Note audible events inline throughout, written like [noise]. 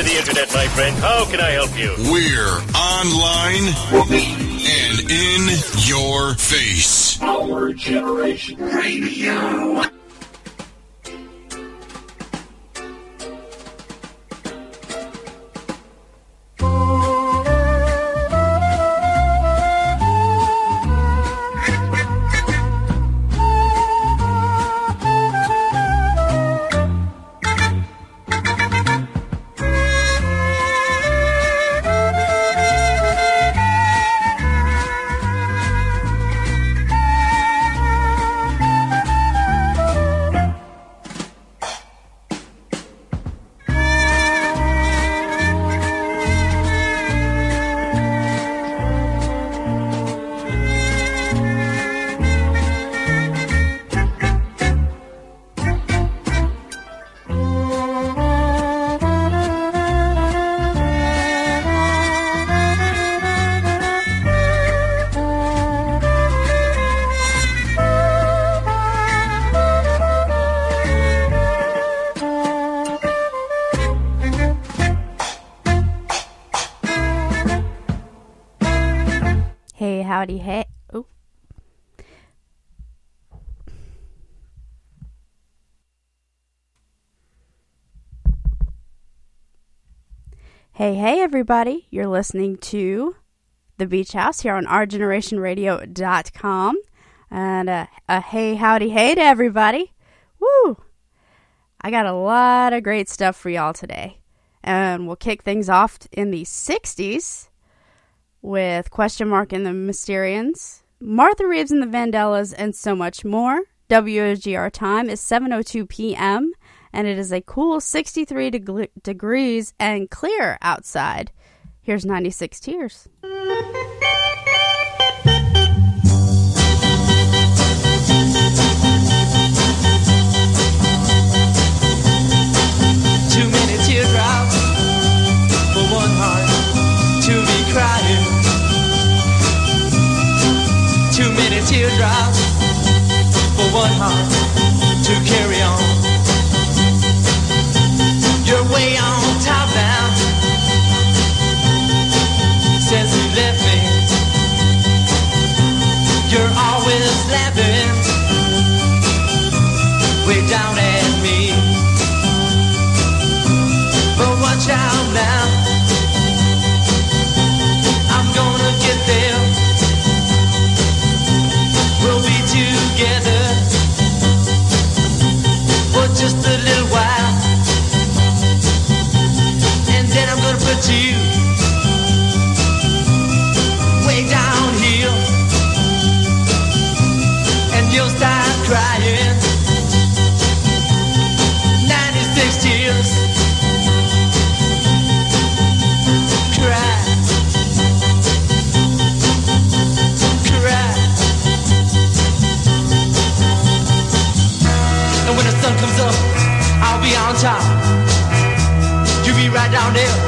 to the internet, my friend. How can I help you? We're online and in your face. Our Generation Radio. Everybody. You're listening to The Beach House here on OurGenerationRadio.com. And uh, a hey, howdy, hey to everybody. Woo! I got a lot of great stuff for y'all today. And we'll kick things off in the 60s with Question Mark and the Mysterians, Martha Reeves and the Vandellas, and so much more. WOGR time is 7:02 p.m. and it is a cool 63 deg- degrees and clear outside. Here's 96 Tears. Too many teardrops for one heart to be crying. Many teardrops for one heart be right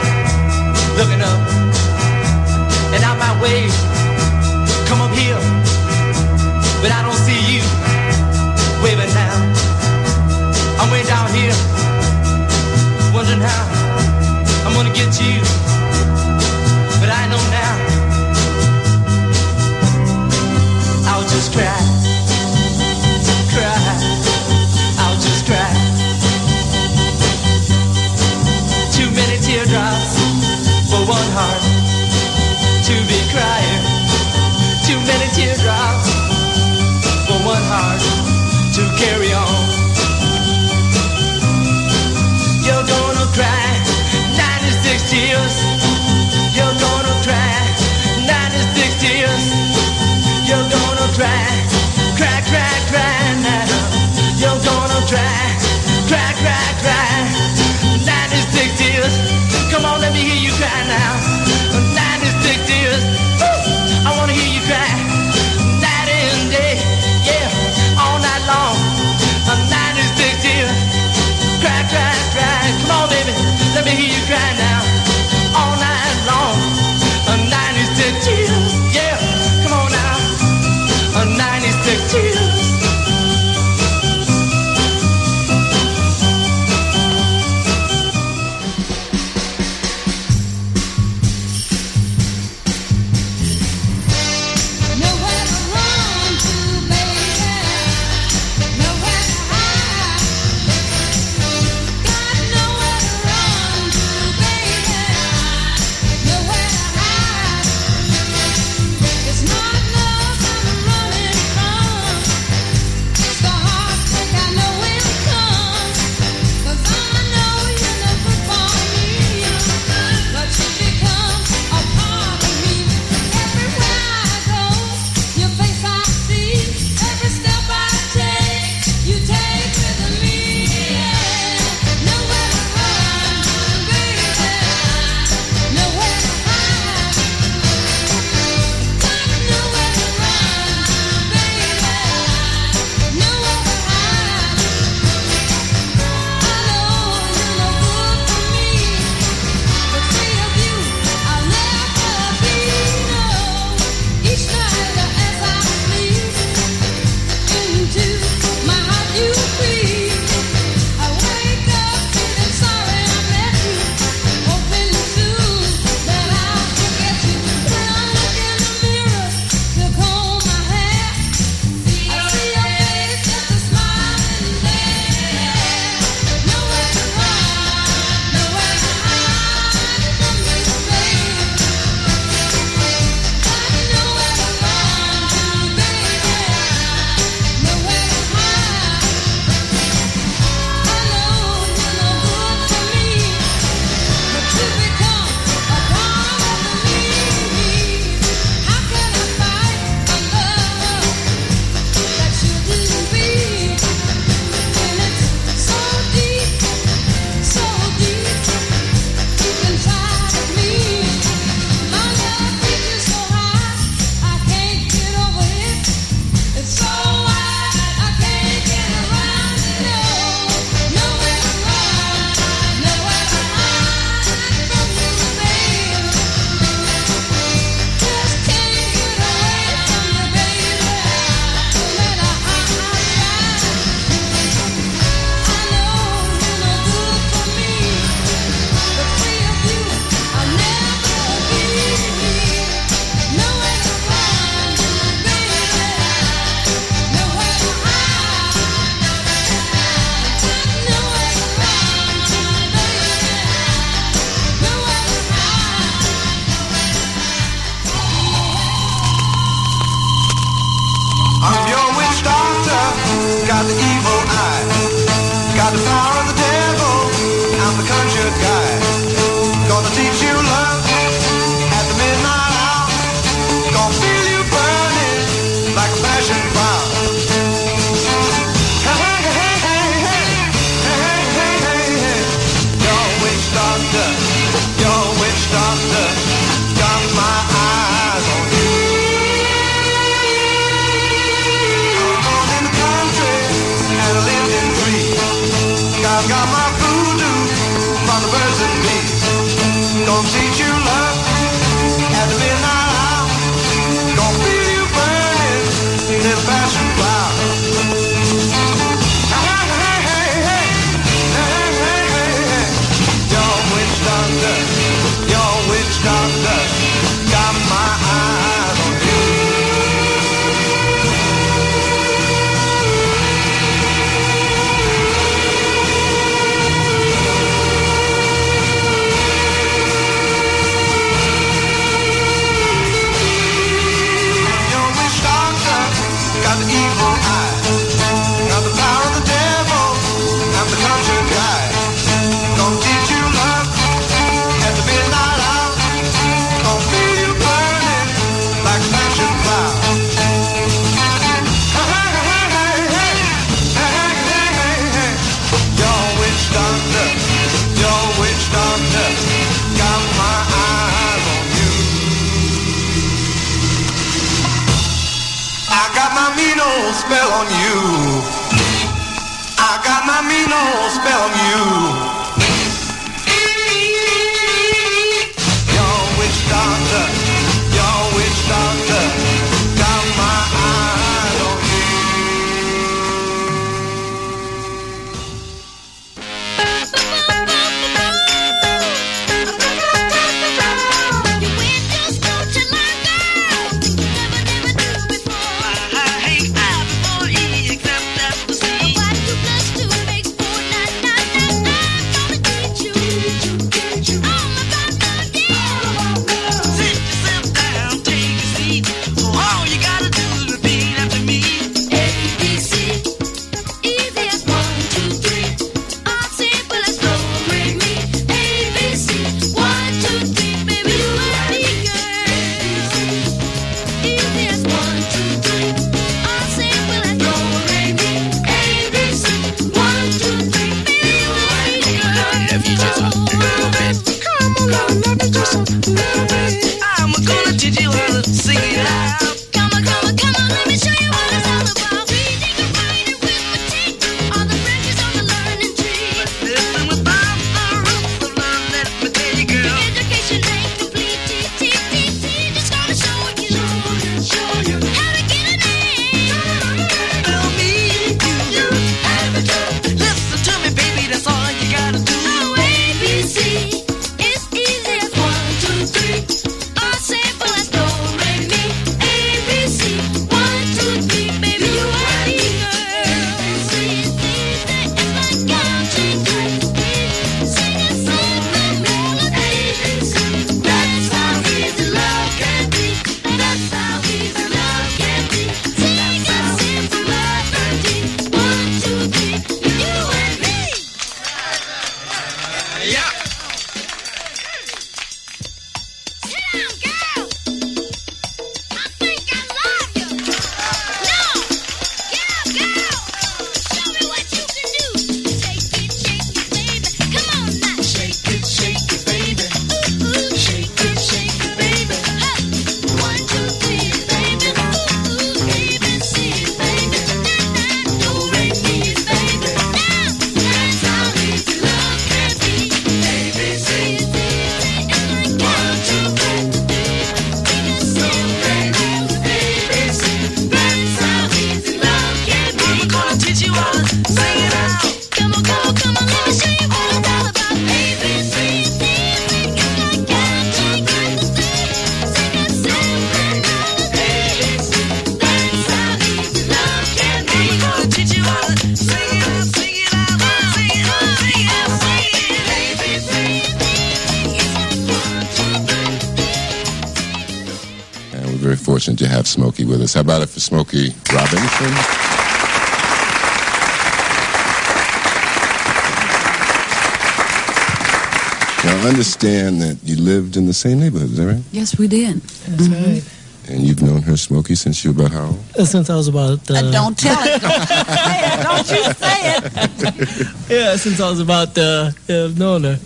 same neighborhood, is that right? Yes, we did. That's right. And you've known her, Smokey, since you were about how old? Uh, Since I was about uh, don't tell it. Don't say it. Don't you say it. [laughs] yeah, since I was about uh, uh knowing her.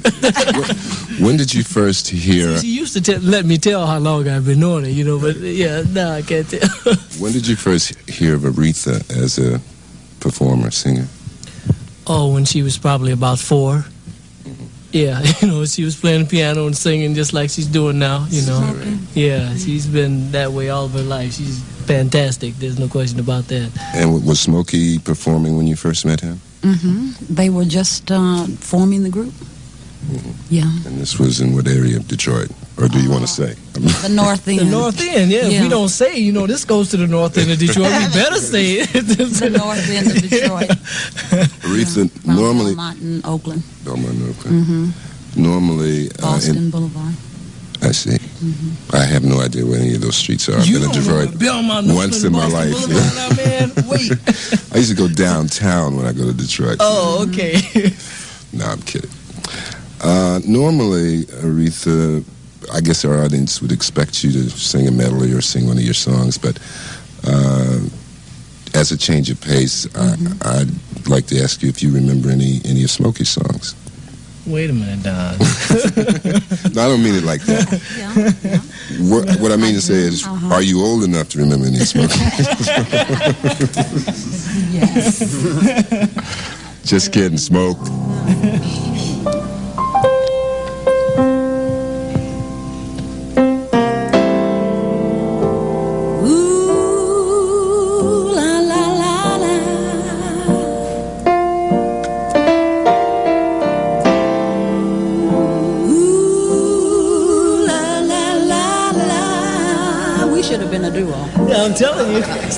[laughs] When did you first hear? She used to tell let me tell how long I've been knowing her, you know, but uh, yeah, now I can't tell. [laughs] When did you first hear of Aretha as a performer, singer? oh, when she was probably about 4 Yeah, [laughs] you know, she was playing piano and singing just like she's doing now, you know. Yeah, she's been that way all of her life. She's fantastic. There's no question about that. And was Smokey performing when you first met him? Mm-hmm. They were just uh, forming the group. Yeah. And this was in what area of Detroit? Or do you want to say? I mean, The North [laughs] End. The North End, yeah. If Yeah. we don't say, you know, this goes to the North End of Detroit, we better say it. [laughs] the North End of Detroit. [laughs] Aretha, Around normally, Belmont and Oakland. Belmont, and Oakland. Normally, uh, Boston in, Boulevard. I see. I have no idea where any of those streets are. I've You been in Detroit Belmont, once in my life. Boulevard now, man. Wait. I used to go downtown when I go to Detroit. Oh, okay. No, I'm kidding. Uh, normally, Aretha, I guess our audience would expect you to sing a medley or sing one of your songs, but uh, as a change of pace, Mm-hmm. I, I'd like to ask you if you remember any any of Smokey's songs. Wait a minute, Don. [laughs] No, I don't mean it like that. Yeah. yeah. What, what I mean to say is, Uh-huh. are you old enough to remember any of Smokey? [laughs] Yes. [laughs] Just kidding, Smoke.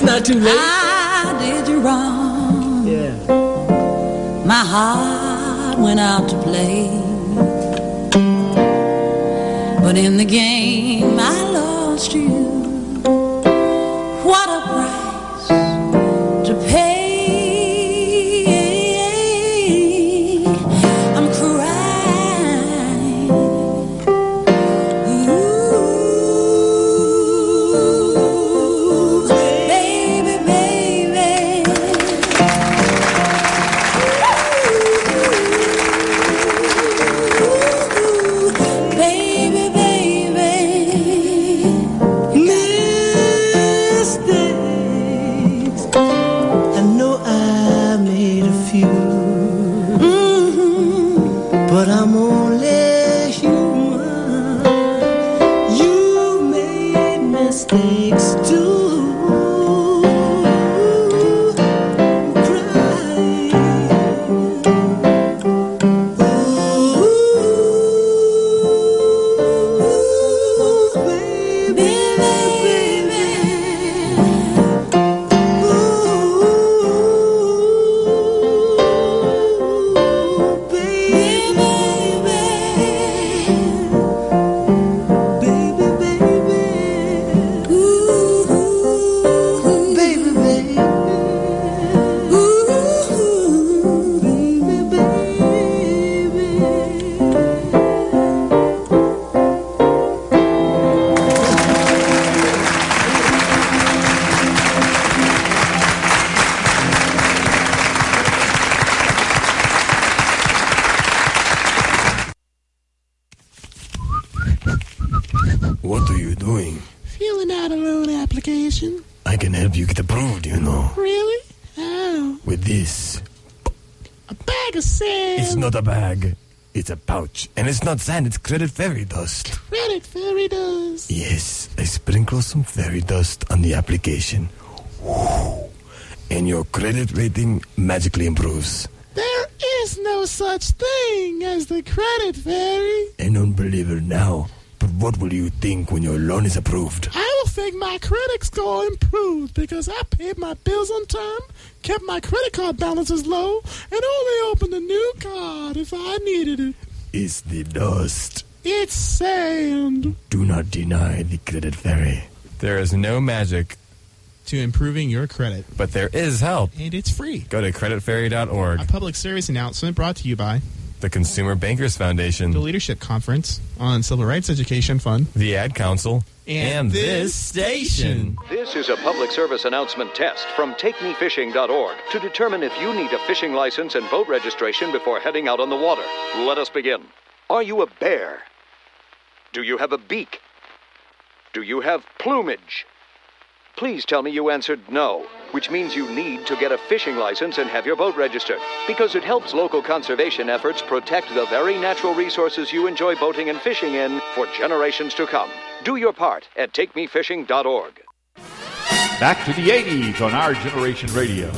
It's not too late. I did you wrong. Yeah. My heart went out to play. But in the game, Pouch. And it's not sand, it's credit fairy dust. Credit fairy dust. Yes, I sprinkle some fairy dust on the application. And your credit rating magically improves. There is no such thing as the credit fairy. I don't believe it now. But what will you think when your loan is approved? I will think my credit score improved because I paid my bills on time, kept my credit card balances low, and only opened a new card if I needed it. It's the dust. It's sand. Do not deny the credit fairy. There is no magic, to improving your credit. but there is help. And it's free. Go to creditfairy.org. A public service announcement brought to you by the Consumer Bankers Foundation, The Leadership Conference on Civil Rights Education Fund, the Ad Council, and this station. This is a public service announcement test from TakeMeFishing.org to determine if you need a fishing license and boat registration before heading out on the water. Let us begin. Are you a bear? Do you have a beak? Do you have plumage? Please tell me you answered no, which means you need to get a fishing license and have your boat registered, because it helps local conservation efforts protect the very natural resources you enjoy boating and fishing in for generations to come. Do your part at takemefishing.org. Back to the 80s on our generation radio.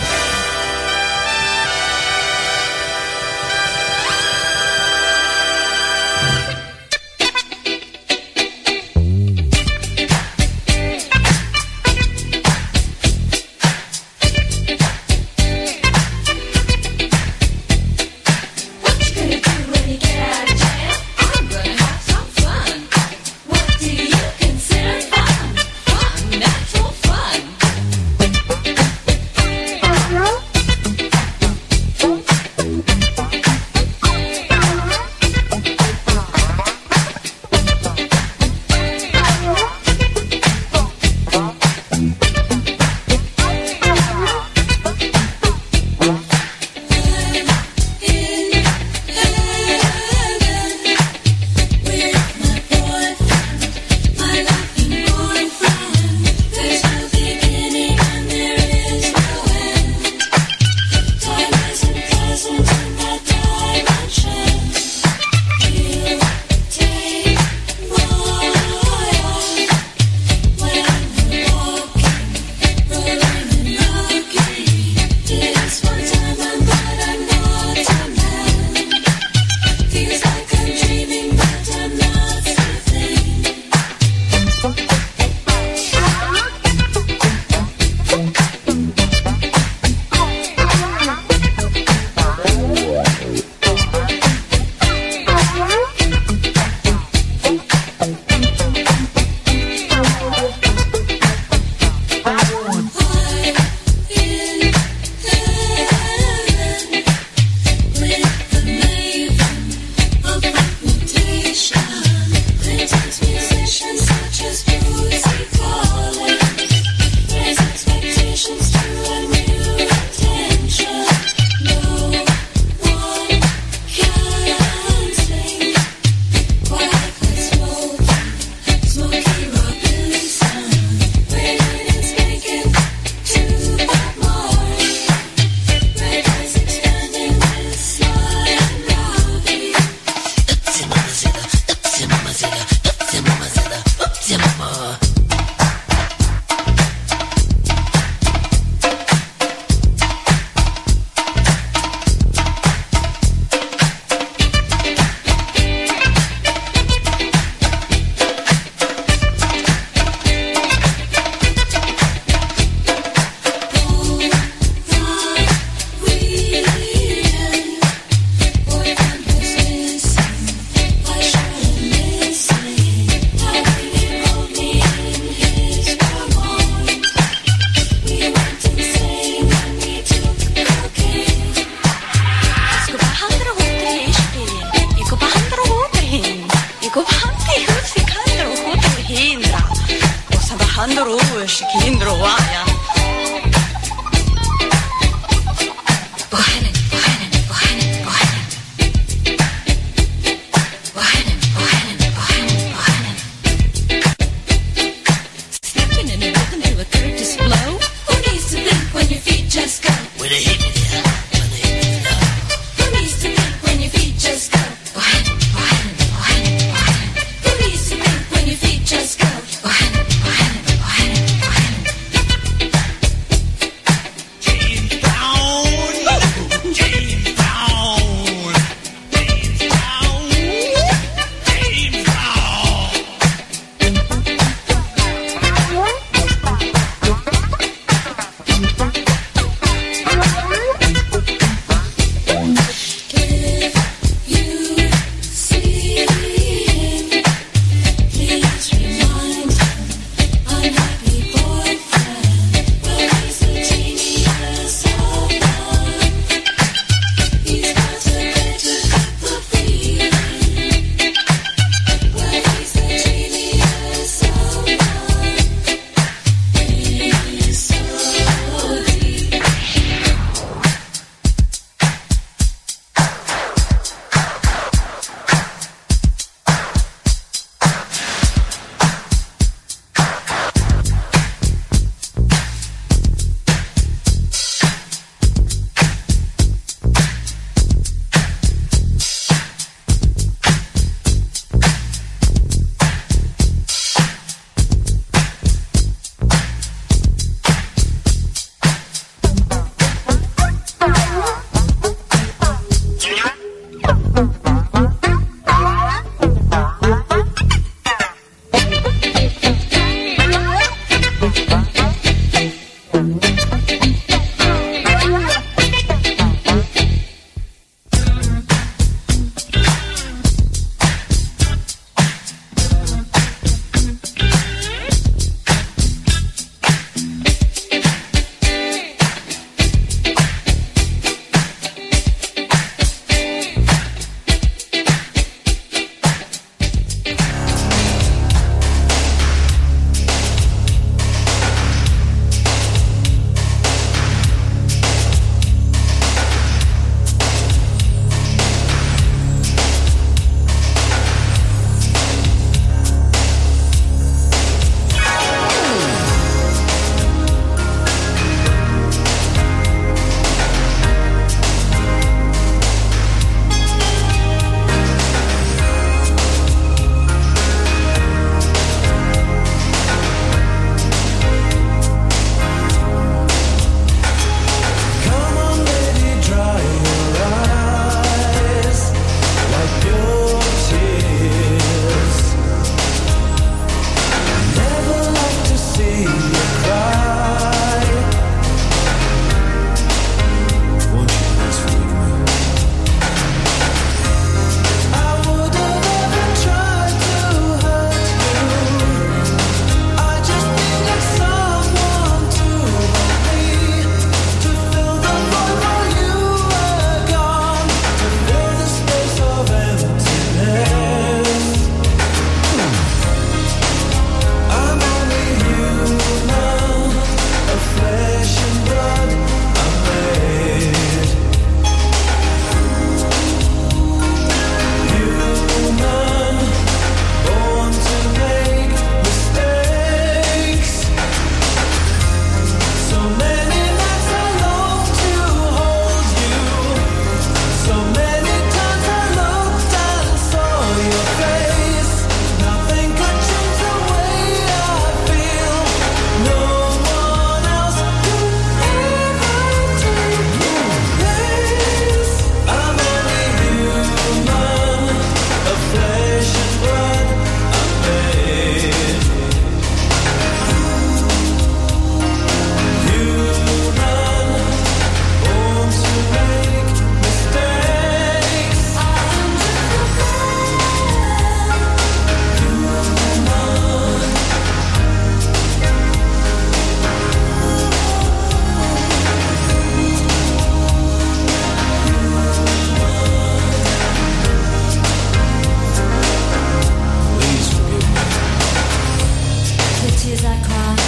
I cry.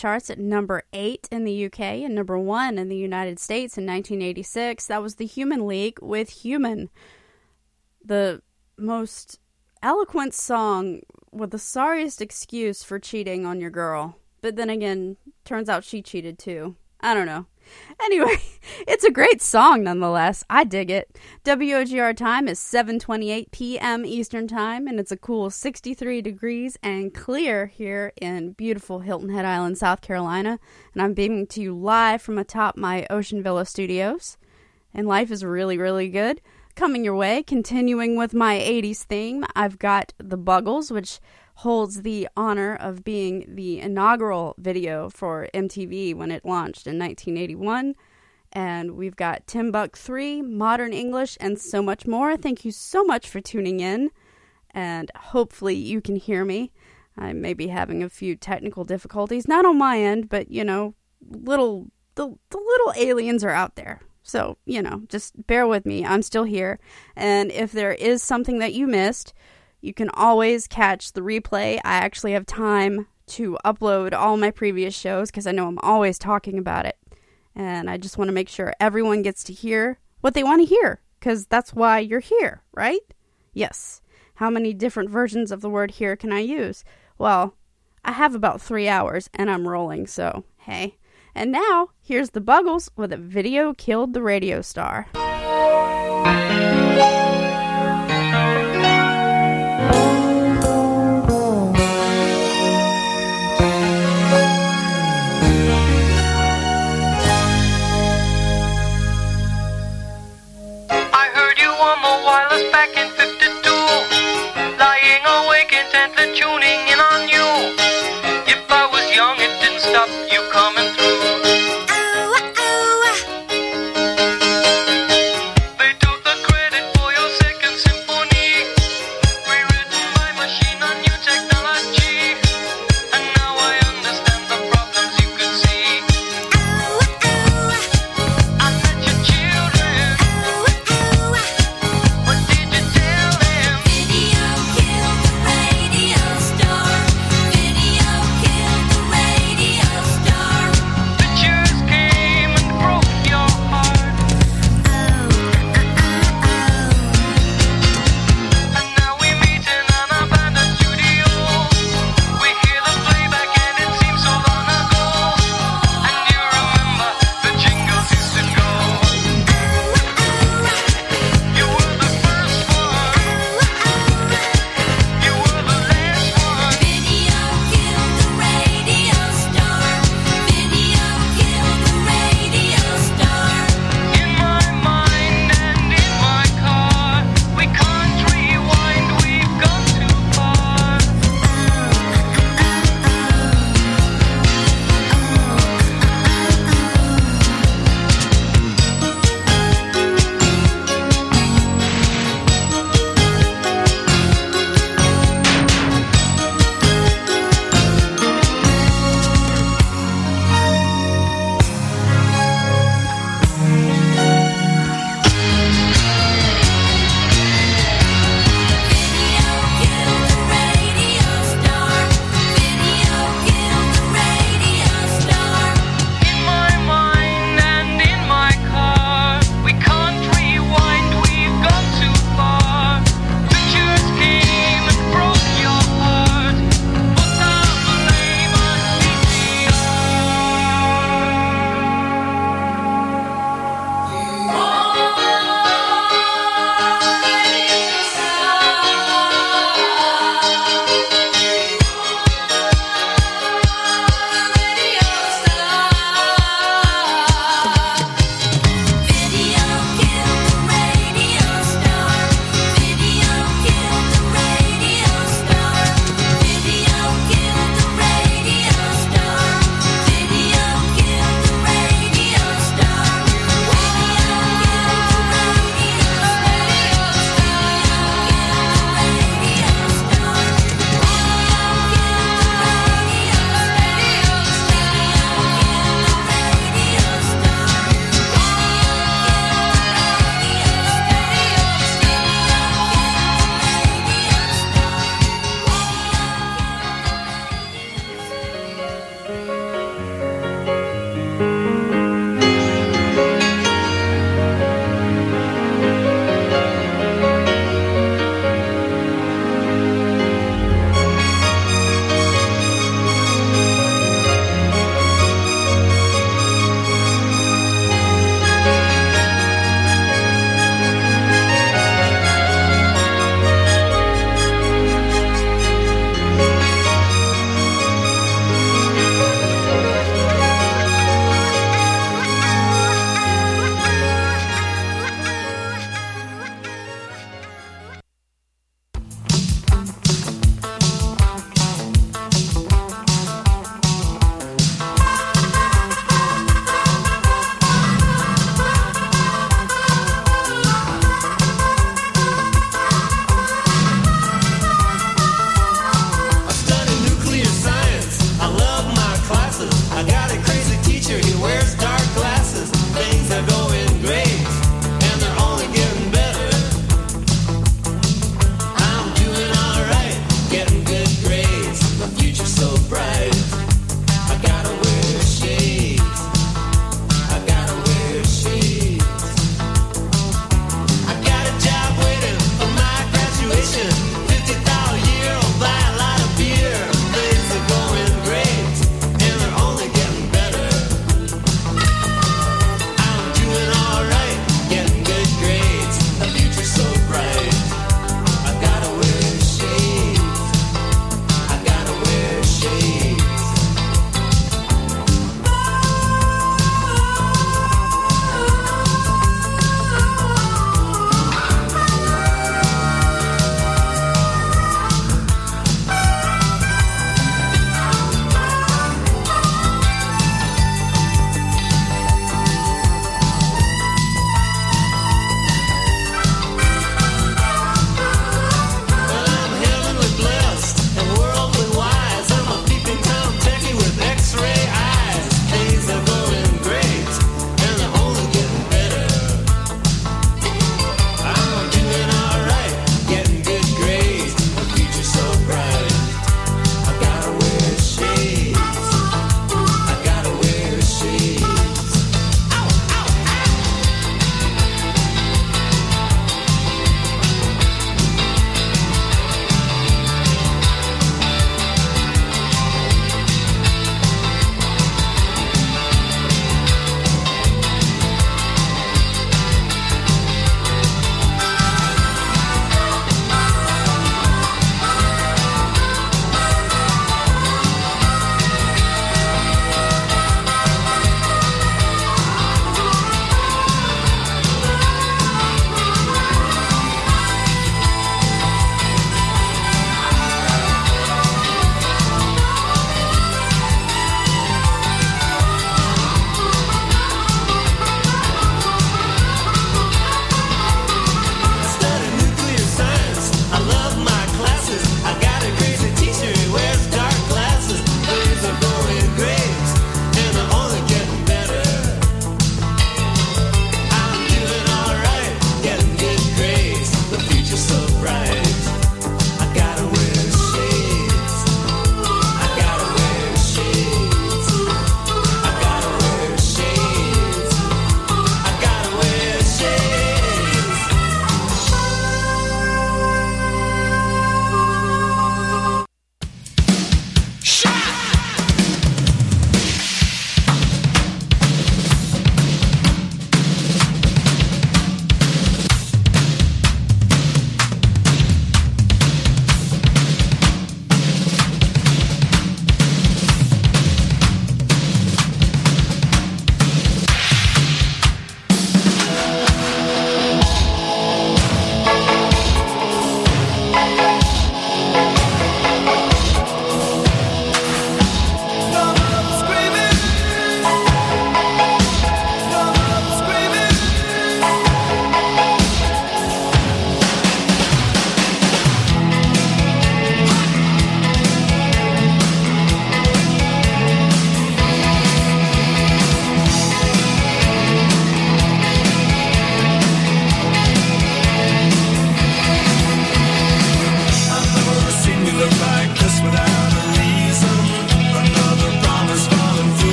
Charts at number 8 in the UK and number 1 in the United States in 1986. That was the Human League with Human. The most eloquent song with the sorriest excuse for cheating on your girl. But then again, turns out she cheated too. I don't know. [laughs] Anyway, it's a great song nonetheless. I dig it. WOGR time is 7:28 p.m. Eastern Time and it's a cool 63 degrees and clear here in beautiful Hilton Head Island, South Carolina, and I'm beaming to you live from atop my Ocean Villa studios. And life is really really good. Coming your way, continuing with my 80s theme, I've got The Buggles, which holds the honor of being the inaugural video for MTV when it launched in 1981. And we've got Timbuk 3, Modern English, and so much more. Thank you so much for tuning in, and hopefully you can hear me. I may be having a few technical difficulties, not on my end, but you know, little the, the little aliens are out there. So, you know, just bear with me. I'm still here. And if there is something that you missed, you can always catch the replay. I actually have time to upload all my previous shows because I know I'm always talking about it. And I just want to make sure everyone gets to hear what they want to hear because that's why you're here, right? Yes. How many different versions of the word here can I use? Well, I have about three hours and I'm rolling, so hey. And now, here's the Buggles with a video killed the radio star.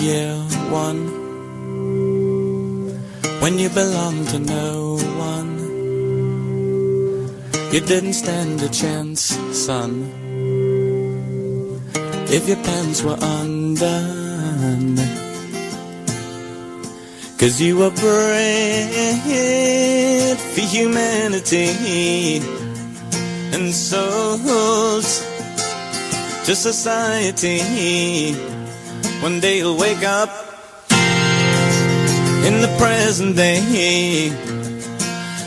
year one when you belong to no one. You didn't stand a chance, son. If your pants were undone, cause you were bred for humanity and souls to society one day you'll wake up in the present day.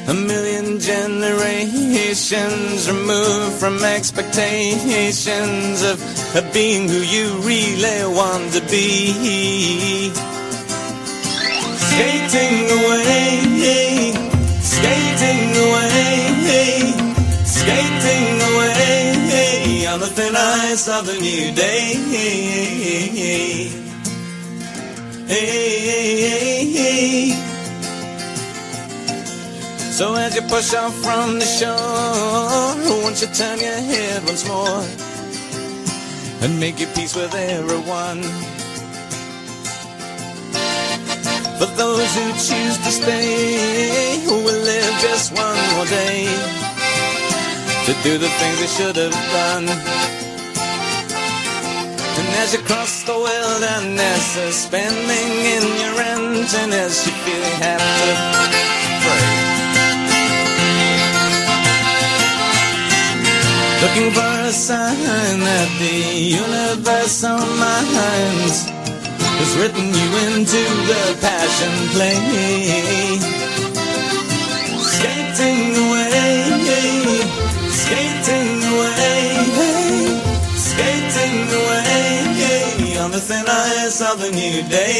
A million generations removed from expectations of, of being who you really want to be. Skating away, skating away, skating away on the thin ice of the new day. Hey, So as you push off from the shore, won't you turn your head once more and make your peace with everyone? For those who choose to stay, who will live just one more day to do the things they should have done. And as you cross the wilderness, suspending in your emptiness, you feel you have to pray. Looking for a sign that the universe on minds has written you into the passion play. Skating away, skating away, skating away on the thin ice of the new day.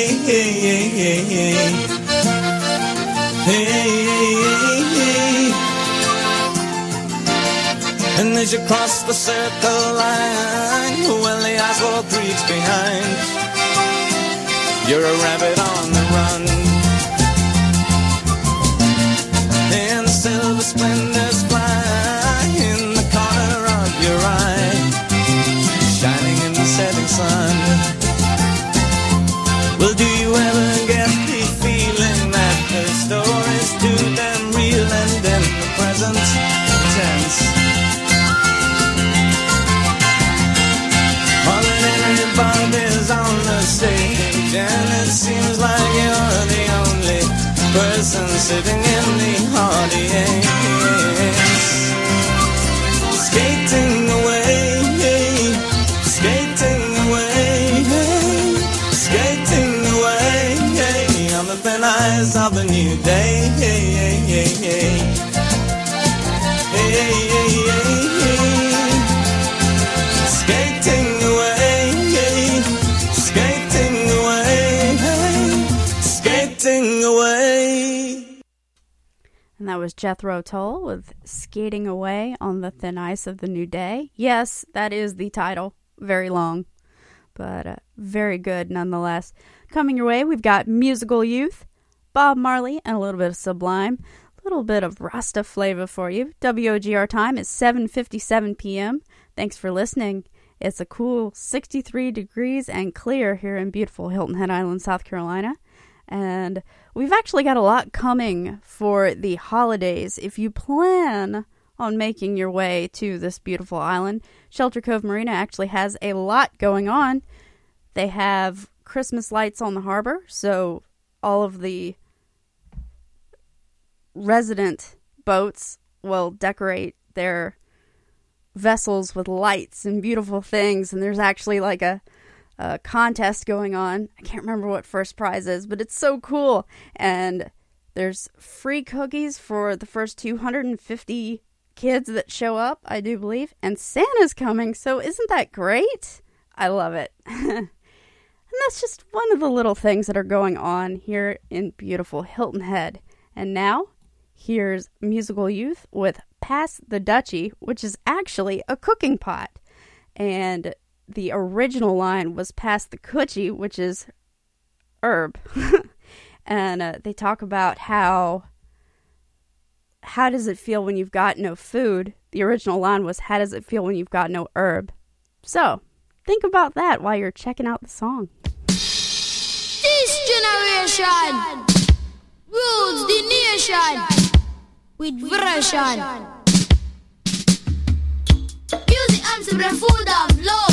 And as you cross the circle line, well, the asphalt creaks behind. You're a rabbit on the run. And the silver splendors person sitting in the audience. That was Jethro Tull with Skating Away on the Thin Ice of the New Day. Yes, that is the title. Very long, but uh, very good nonetheless. Coming your way, we've got Musical Youth, Bob Marley, and a little bit of Sublime. A little bit of Rasta flavor for you. WOGR time is 7.57 p.m. Thanks for listening. It's a cool 63 degrees and clear here in beautiful Hilton Head Island, South Carolina. And we've actually got a lot coming for the holidays. If you plan on making your way to this beautiful island, Shelter Cove Marina actually has a lot going on. They have Christmas lights on the harbor, so all of the resident boats will decorate their vessels with lights and beautiful things and there's actually like a, a contest going on. I can't remember what first prize is but it's so cool. And there's free cookies for the first 250 kids that show up i do believe. And santa's coming so isn't that great? I love it. [laughs] And that's just one of the little things that are going on here in beautiful hilton head. And now here's musical youth with Pass the Dutchie, which is actually a cooking pot. And the original line was past the Kutchie, which is herb. [laughs] and uh, they talk about how how does it feel when you've got no food? The original line was how does it feel when you've got no herb? So, think about that while you're checking out the song. This generation rules the nation with version. Music and some food of love.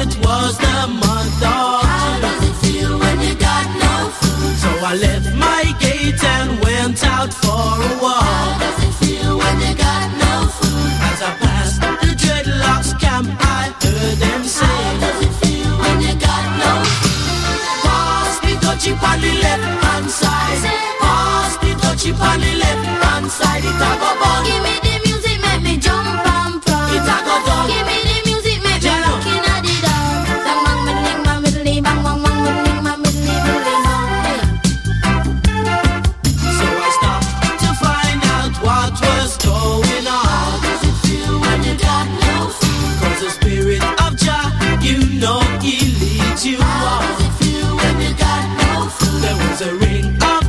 it was the month of How does it feel when you got no food? So I left my gate and went out for a walk. How does it feel when you got no food? As I passed the dreadlocks camp, I heard them say. How does it feel when you got no food? Pass the Dutchie on the left hand side. Pass the Dutchie on the left hand side. It's a go bun. was a ring of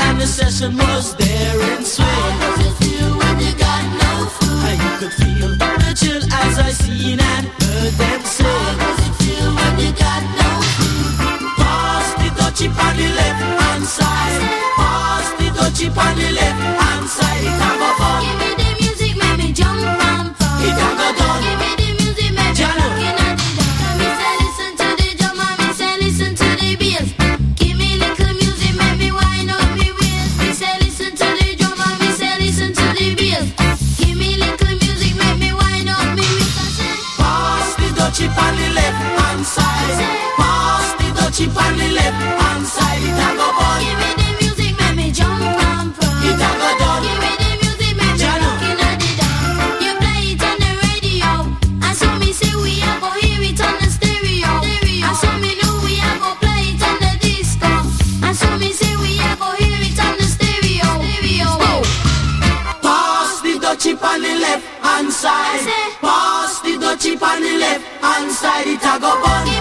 and the session was there. How does it feel when you got no food? I could feel the chill as I seen and heard them. How does it feel when you got no food? The on the left hand side. The on the left hand side. Mighty go Bun.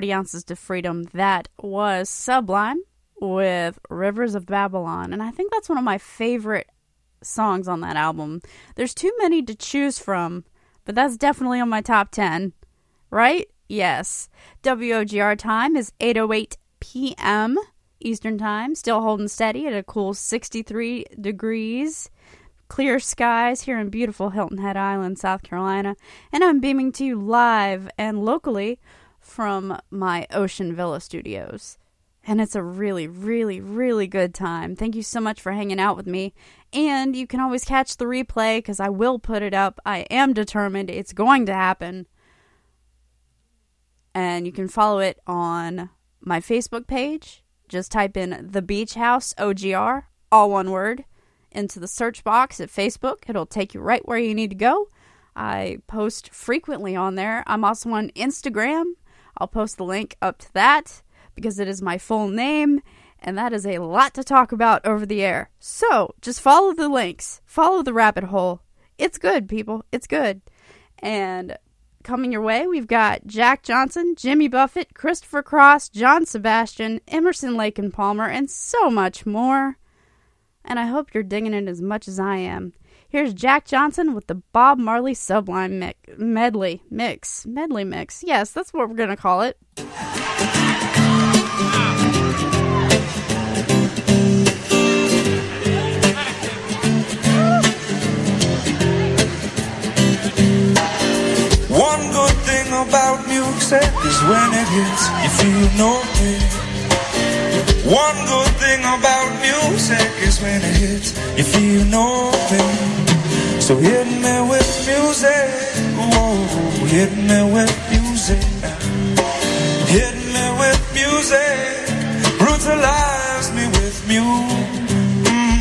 40 Ounces to Freedom, that was Sublime with Rivers of Babylon. And I think that's one of my favorite songs on that album. There's too many to choose from, but that's definitely on my top 10. Right? Yes. WOGR time is 8:08 p.m. Eastern Time, still holding steady at a cool 63 degrees. Clear skies here in beautiful Hilton Head Island, South Carolina, and I'm beaming to you live and locally from my Ocean Villa studios. And it's a really, really, really good time. Thank you so much for hanging out with me. And you can always catch the replay because I will put it up. I am determined it's going to happen. And you can follow it on my Facebook page. Just type in The Beach House OGR, all one word, into the search box at Facebook. It'll take you right where you need to go. I post frequently on there. I'm also on Instagram. I'll post the link up to that because it is my full name And that is a lot to talk about over the air. So just follow the links, follow the rabbit hole. It's good, people. It's good. And coming your way, we've got Jack Johnson, Jimmy Buffett, Christopher Cross, John Sebastian, Emerson Lake and Palmer, and so much more. And I hope you're digging it as much as I am. Here's Jack Johnson with the Bob Marley Sublime mi- Medley Mix. Medley Mix. Yes, that's what we're going to call it. One good thing about music is when it hits, you feel no pain. One good thing about music is when it hits, you feel no pain. So hit me with music, whoa, hit me with music. Hit me with music, brutalize me with music. Mm.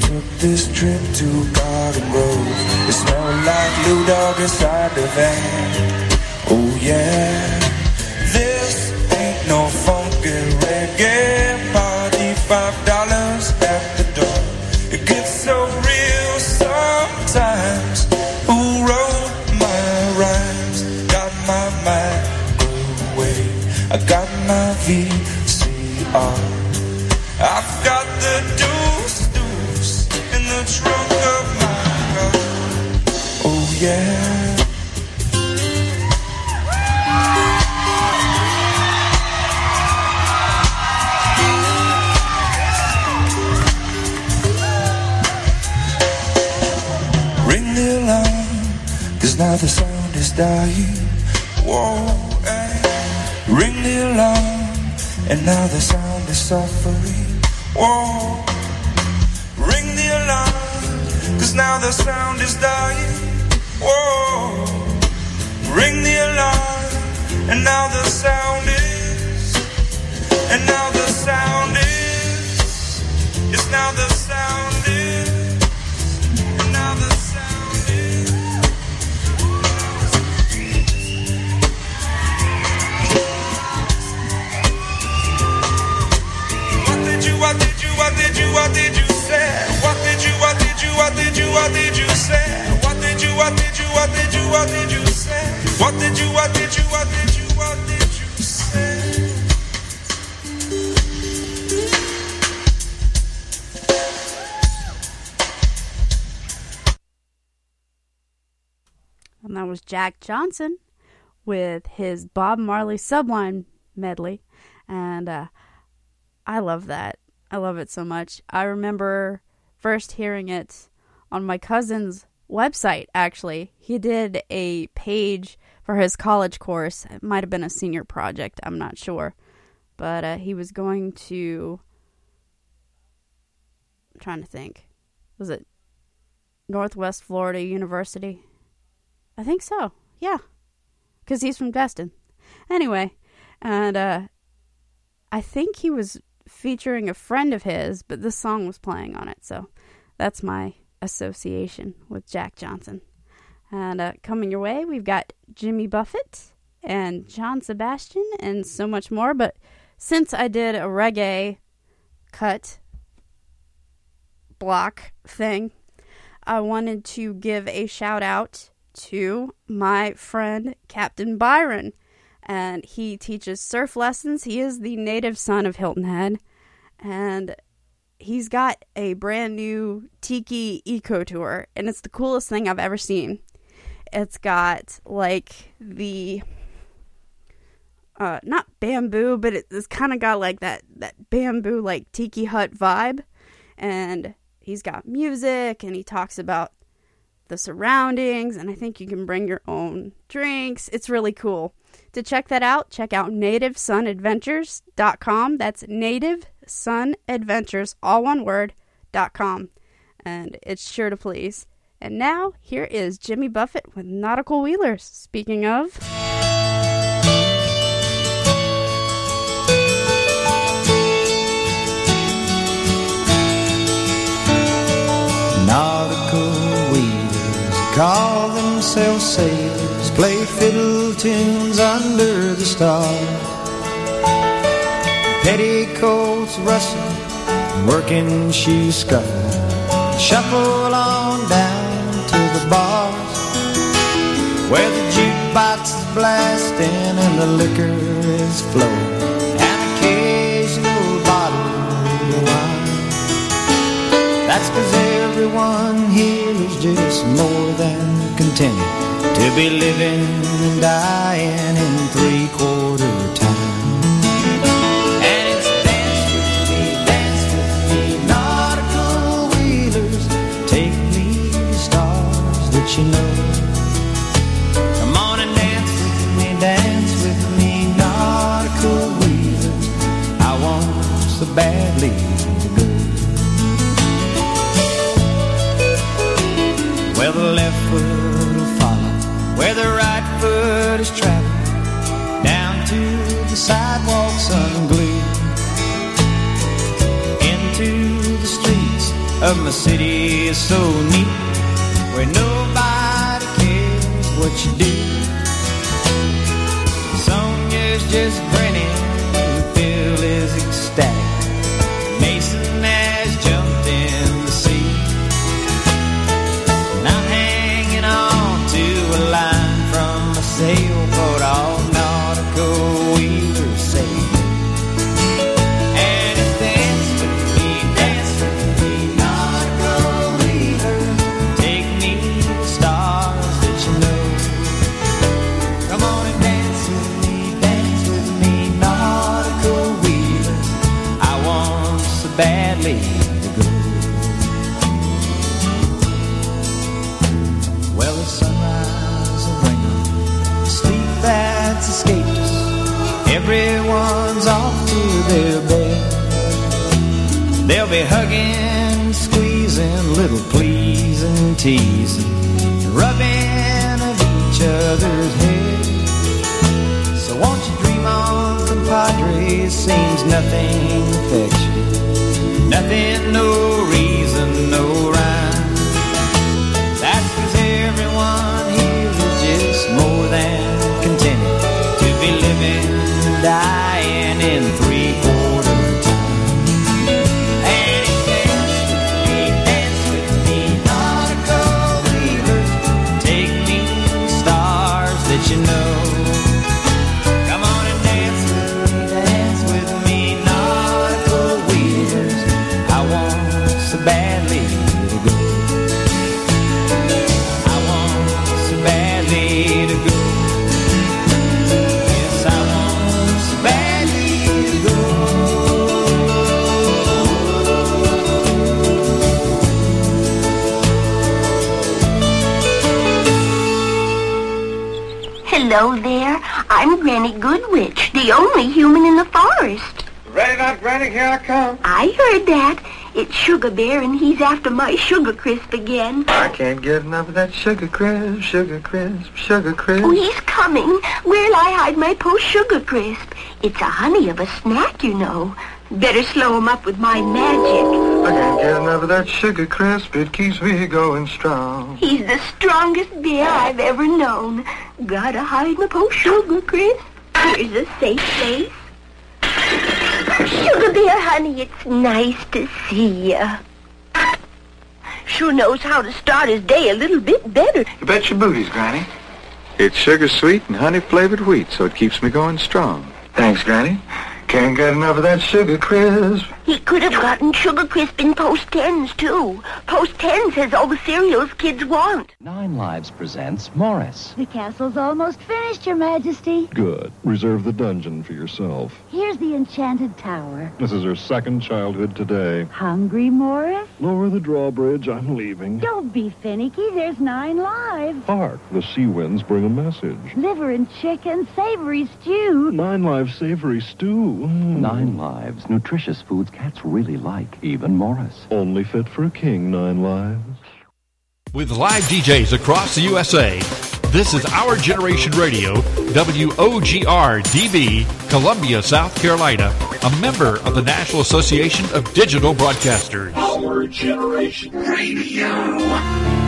Took this trip to Garden Grove. It smelled like blue Dog inside the van. Oh yeah, this ain't no funky reggae party. Five dollars at the door. It gets so real sometimes. Who wrote my rhymes? Got my microwave. I got my VCR. I've yeah. Ring the alarm, cause now the sound is dying. Whoa, eh. Ring the alarm, and now the sound is suffering. Whoa, ring the alarm, cause now the sound is dying. Whoa, ring the alarm, and now the sound is, and now the sound is, it's now the sound is, and now the sound is. What did you, what did you, what did you, what did you say? What did you, what did you, what did you, what did you say? What did you, what did you, what did you, say? What did you, what did you, what did you, what did you say? And that was Jack Johnson with his Bob Marley Sublime medley. And uh, I love that. I love it so much. I remember first hearing it on my cousin's website, actually. He did a page for his college course. It might have been a senior project, I'm not sure. But uh, he was going to. I'm trying to think. Was it Northwest Florida University? I think so. Yeah. Because he's from Destin. Anyway, and uh, I think he was featuring a friend of his, but this song was playing on it. So that's my association with Jack Johnson. And uh, coming your way, we've got Jimmy Buffett and John Sebastian and so much more. But since I did a reggae cut block thing, I wanted to give a shout out to my friend Captain Byron. And he teaches surf lessons. He is the native son of Hilton Head. And he's got a brand new Tiki Eco Tour. And it's the coolest thing I've ever seen. It's got like the uh, not bamboo, but it, it's kind of got like that that bamboo like tiki hut vibe, and he's got music and he talks about the surroundings, and I think you can bring your own drinks. It's really cool. To check that out, check out nativesunadventures.com. That's native sunadventures, all one word, dot com. And it's sure to please. And now, here is Jimmy Buffett with Nautical Wheelers. Speaking of. Nautical wheelers call themselves sailors, play fiddle tunes under the stars Petticoats rustle, working shoes scuffle, shuffle on down to the bars where the jukebox is blasting and the liquor is flowing, and occasional bottle of wine. That's 'cause everyone here is just more than content to be living and dying in three quarter you know. Come on and dance with me, dance with me, nautical wheelers. I want so badly to go. Well, the left foot will follow where the right foot is traveling down to the sidewalks unglued into the streets of my city is so neat where nobody cares what you do. Teasing, rubbing of each other's head. So won't you dream on, compadre? Seems nothing affects you. Nothing, no reason, no rhyme. Granny Goodwitch, the only human in the forest. Ready not, Granny? Here I come. I heard that. It's Sugar Bear, and he's after my sugar crisp again. I can't get enough of that sugar crisp, sugar crisp, sugar crisp. Oh, he's coming. Where'll I hide my post sugar crisp? It's a honey of a snack, you know. Better slow him up with my magic. I can't get enough of that sugar crisp. It keeps me going strong. He's the strongest bear I've ever known. Gotta hide my post sugar crisp. Here's a safe place. Sugar Bear, honey, it's nice to see ya. Sure knows how to start his day a little bit better. You bet your booties, Granny. It's sugar sweet and honey flavored wheat, so it keeps me going strong. Thanks, Granny. Can't get enough of that sugar crisp. He could have gotten sugar crisp in Post Tens, too. Post Tens has all the cereals kids want. Nine Lives presents Morris. The castle's almost finished, Your Majesty. Good. Reserve the dungeon for yourself. Here's the enchanted tower. This is her second childhood today. Hungry, Morris? Lower the drawbridge. I'm leaving. Don't be finicky. There's nine lives. Hark, the sea winds bring a message. Liver and chicken, savory stew. Nine lives savory stew. Mm. Nine Lives, nutritious foods cats really like, even Morris. Only fit for a king, nine lives. With live DJs across the USA, this is Our Generation Radio, WOGR DB, Columbia, South Carolina, a member of the National Association of Digital Broadcasters. Our Generation Radio.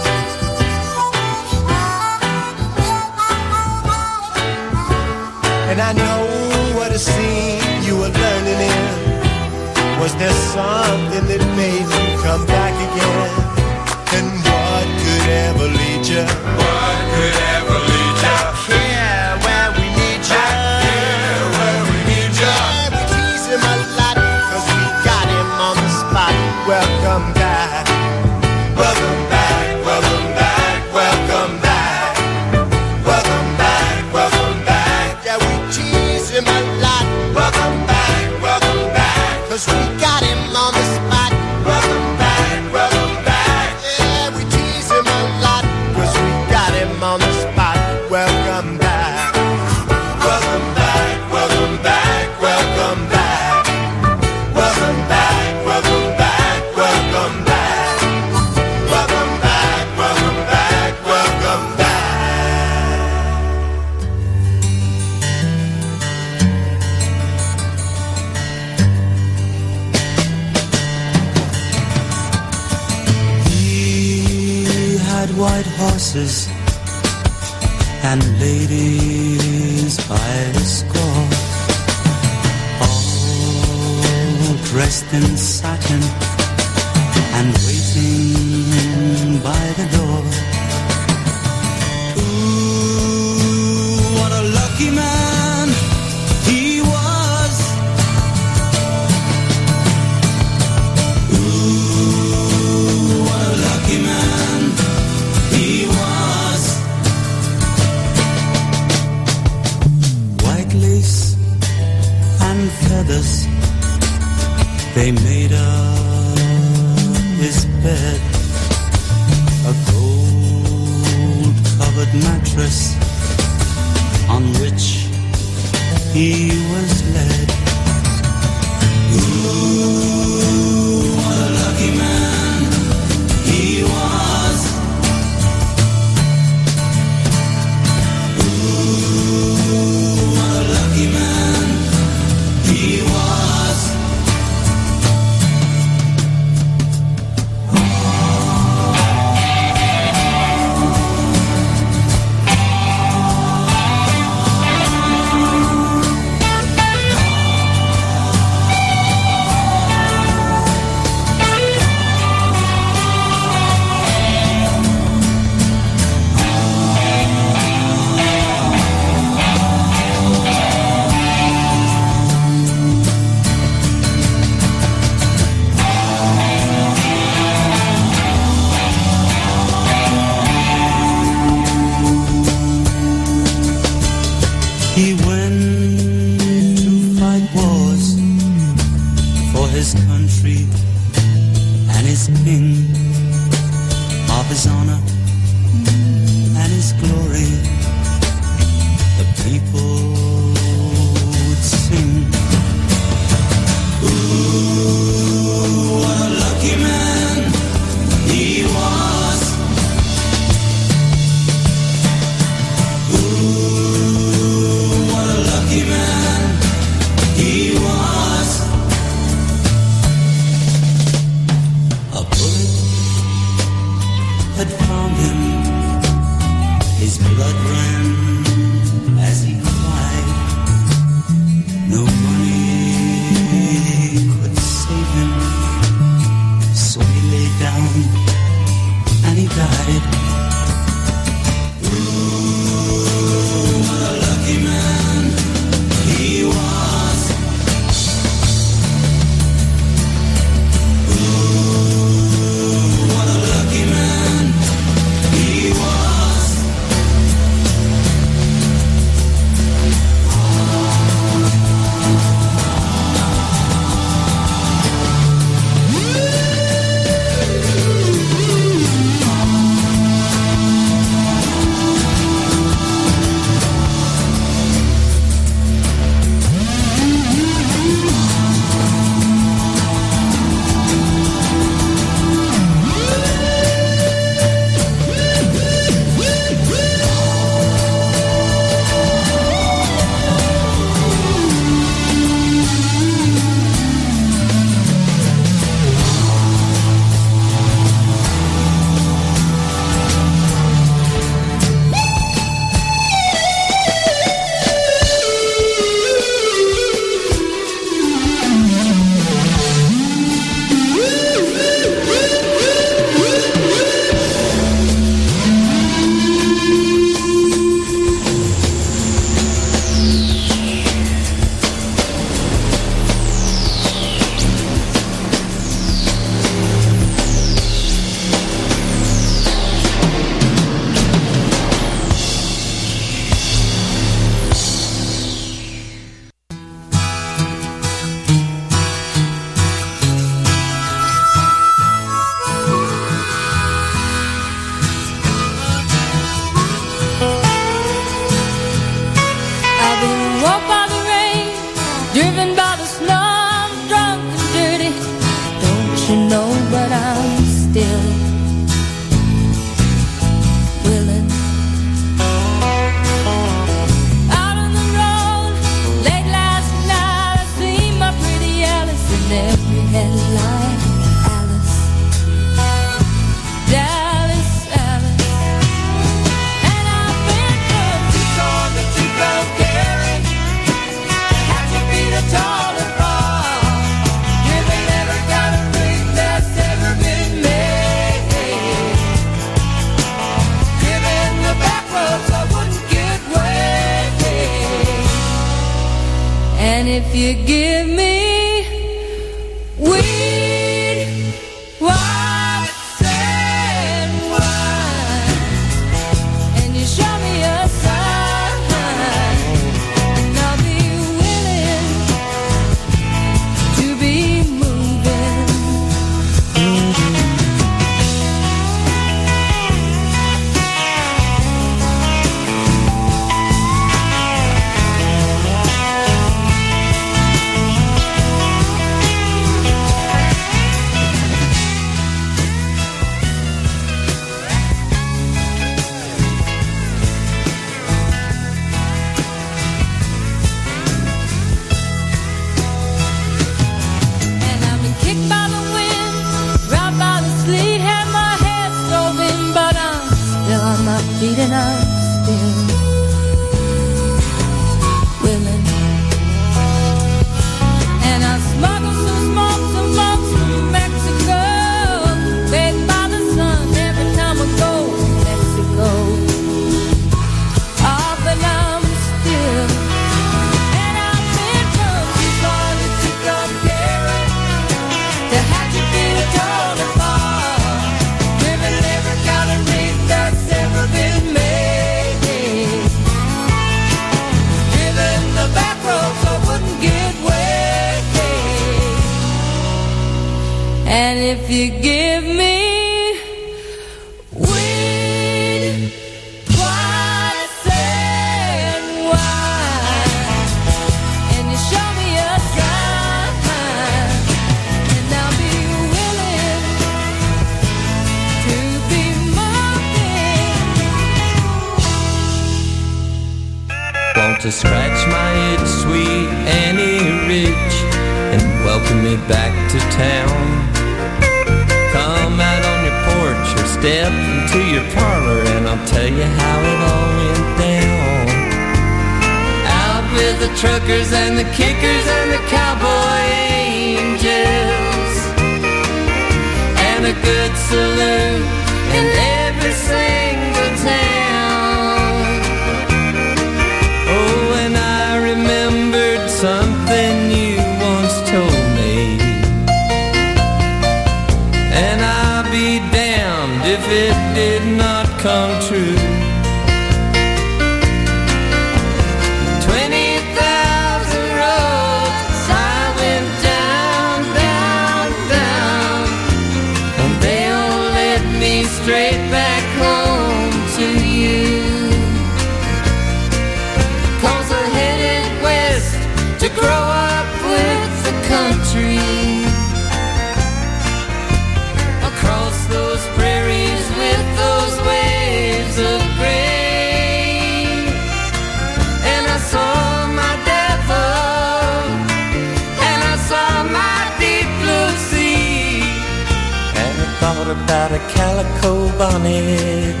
about a calico bonnet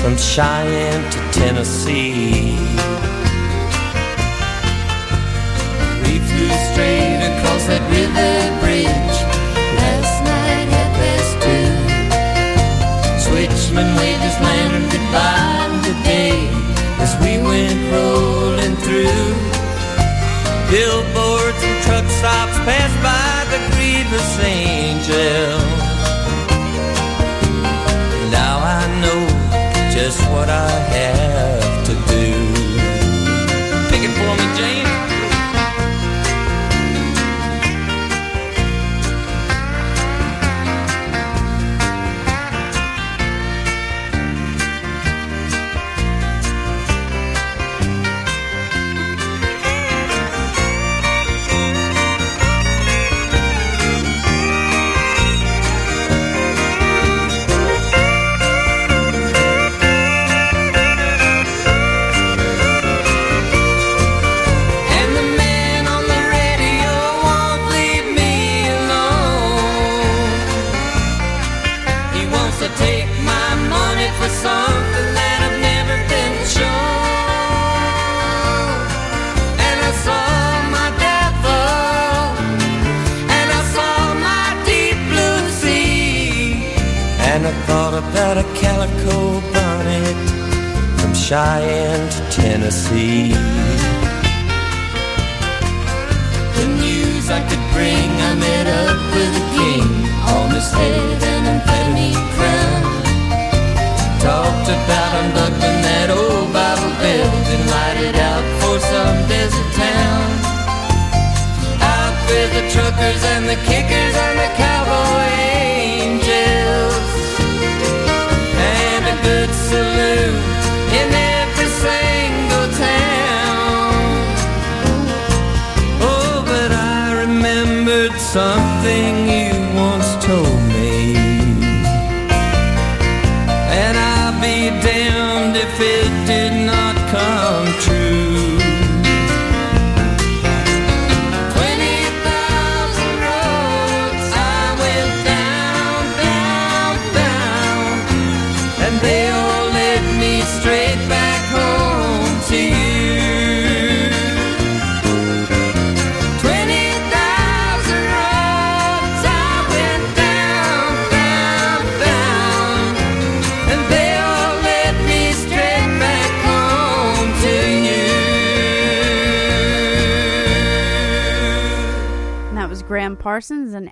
from Cheyenne to Tennessee. We flew straight across that river bridge last night at past two. Switchman waved his lantern goodbye today as we went rolling through. Billboards and truck stops passed by the grievous angel. just what I have to do. Jericho Bonnet from Cheyenne to Tennessee. The news I could bring, I met up with a king, almost head and amphetamine crown. Talked about unbuckling that old Bible belt and it out for some desert town. Out with the truckers and the kickers and the cow.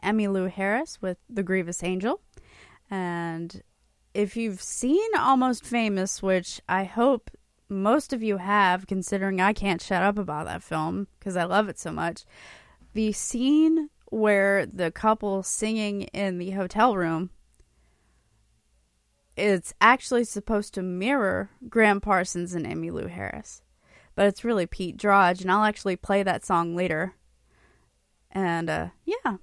Emmylou Harris with The Grievous Angel. And if you've seen Almost Famous, which I hope most of you have, considering I can't shut up about that film because I love it so much, the scene where the couple singing in the hotel room it's actually supposed to mirror Gram Parsons and Emmylou Harris. But it's really Pete Droge, and I'll actually play that song later. And uh, yeah.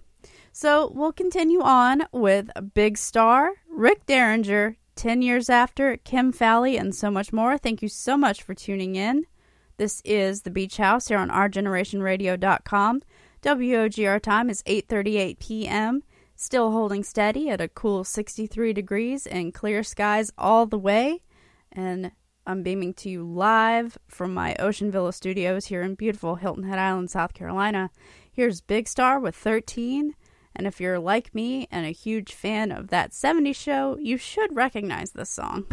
So we'll continue on with Big Star, Rick Derringer, 10 Years After, Kim Fowley, and so much more. Thank you so much for tuning in. This is The Beach House here on OurGenerationRadio.com. WOGR time is 8.38 p.m. Still holding steady at a cool 63 degrees and clear skies all the way. And I'm beaming to you live from my Ocean Villa studios here in beautiful Hilton Head Island, South Carolina. Here's Big Star with 13. And if you're like me and a huge fan of that 70s show, you should recognize this song.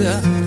Won't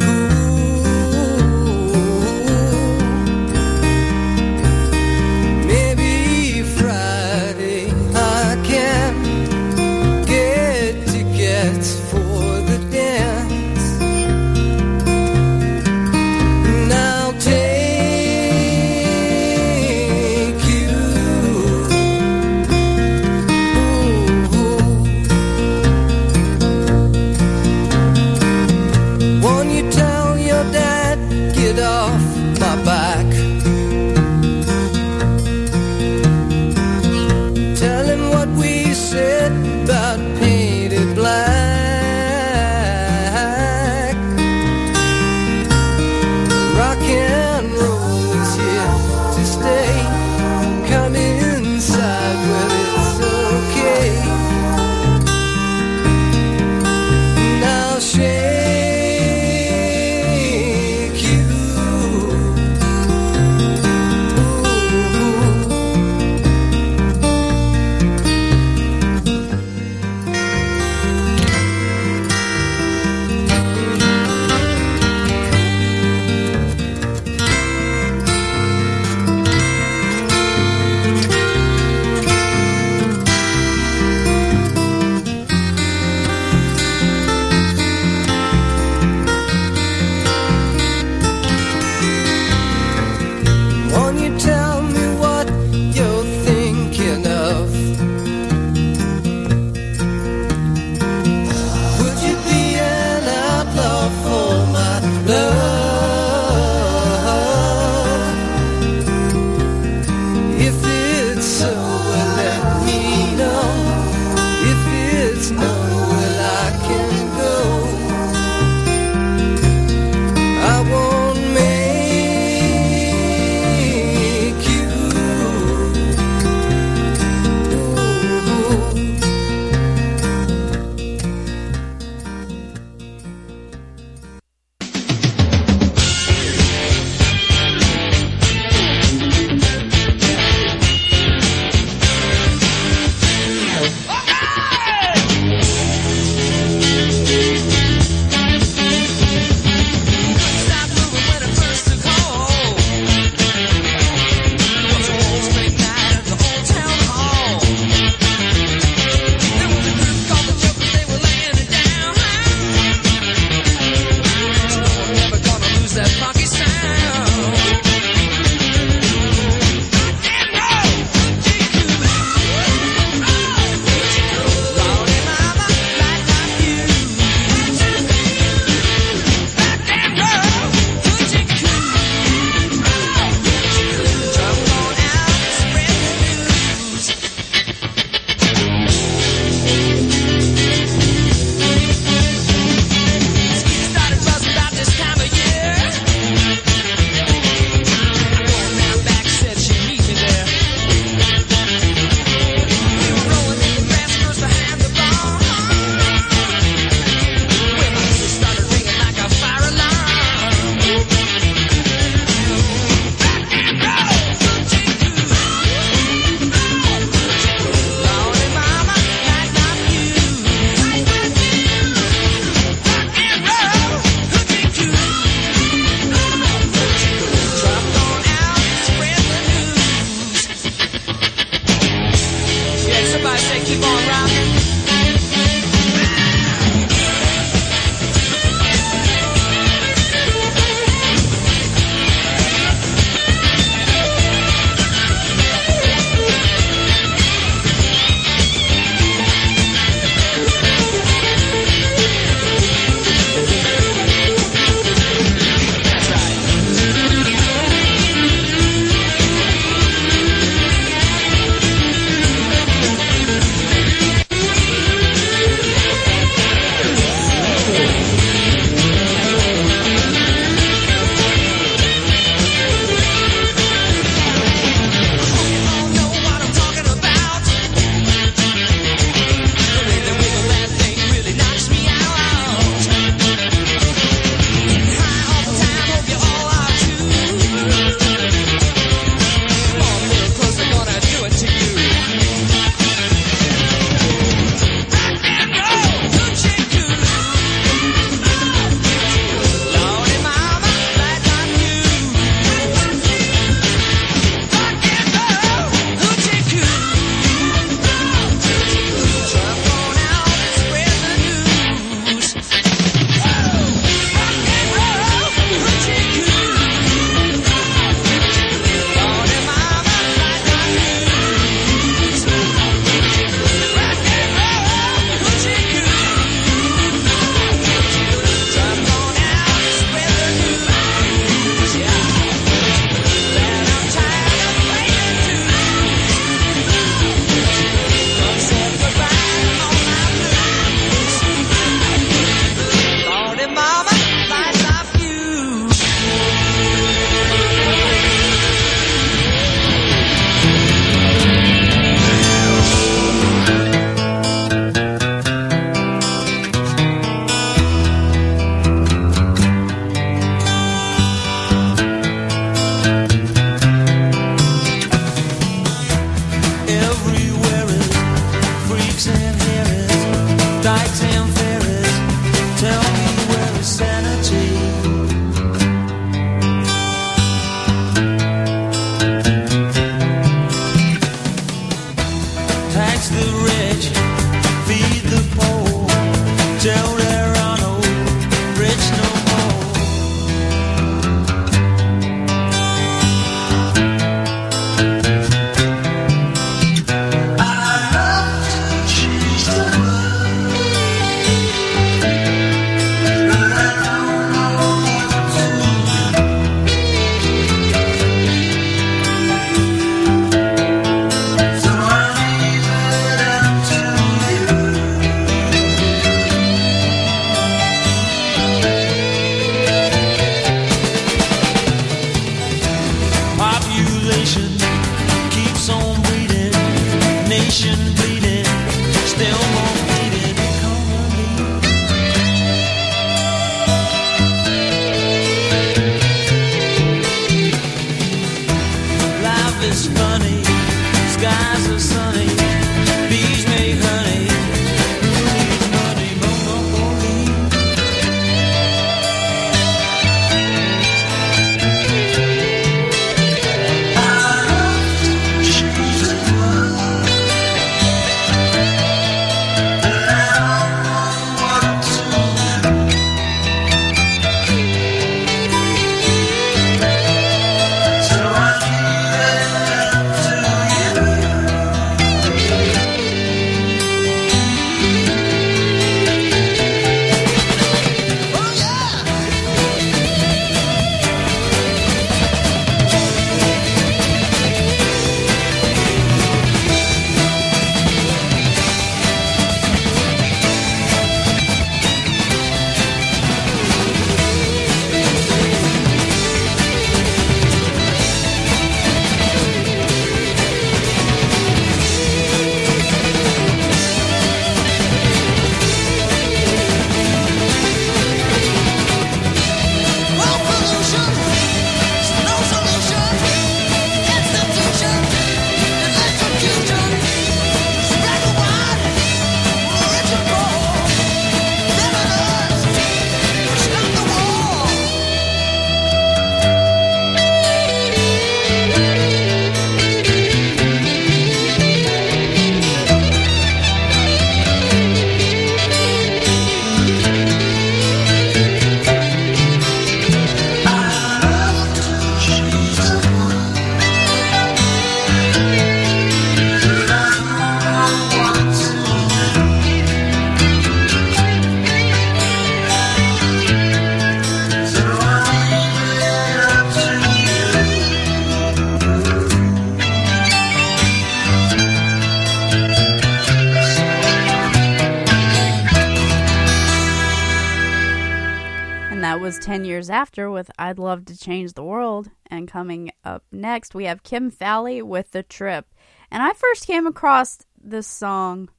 with I'd Love to Change the World. And coming up next, we have Kim Fowley with The Trip. And I first came across this song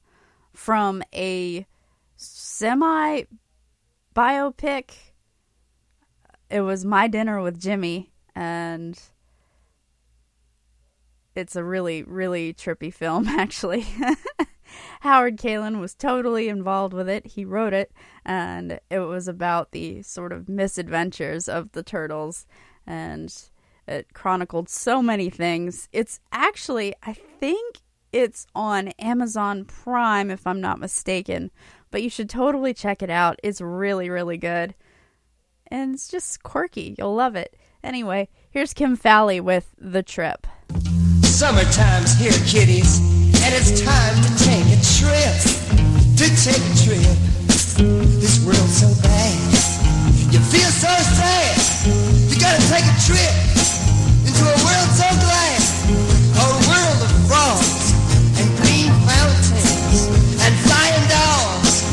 from a semi biopic. It was My Dinner with Jimi. And it's a really, really trippy film, [laughs] actually. [laughs] Howard Kaylan was totally involved with it. He wrote it, and it was about the sort of misadventures of the turtles, and it chronicled so many things. It's actually, I think it's on Amazon Prime, if I'm not mistaken, but you should totally check it out. It's really, really good, and it's just quirky. You'll love it. Anyway, here's Kim Fowley with The Trip. Summertime's here, kiddies, and it's time to take a trip. To take a trip. This world's so bad. You feel so sad. You gotta take a trip into a world so glad. A world of frogs and green mountains and flying dogs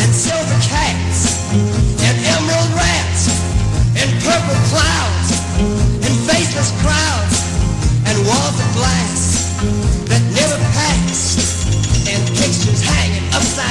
and silver cats and emerald rats and purple clouds and faceless crowds and walls of glass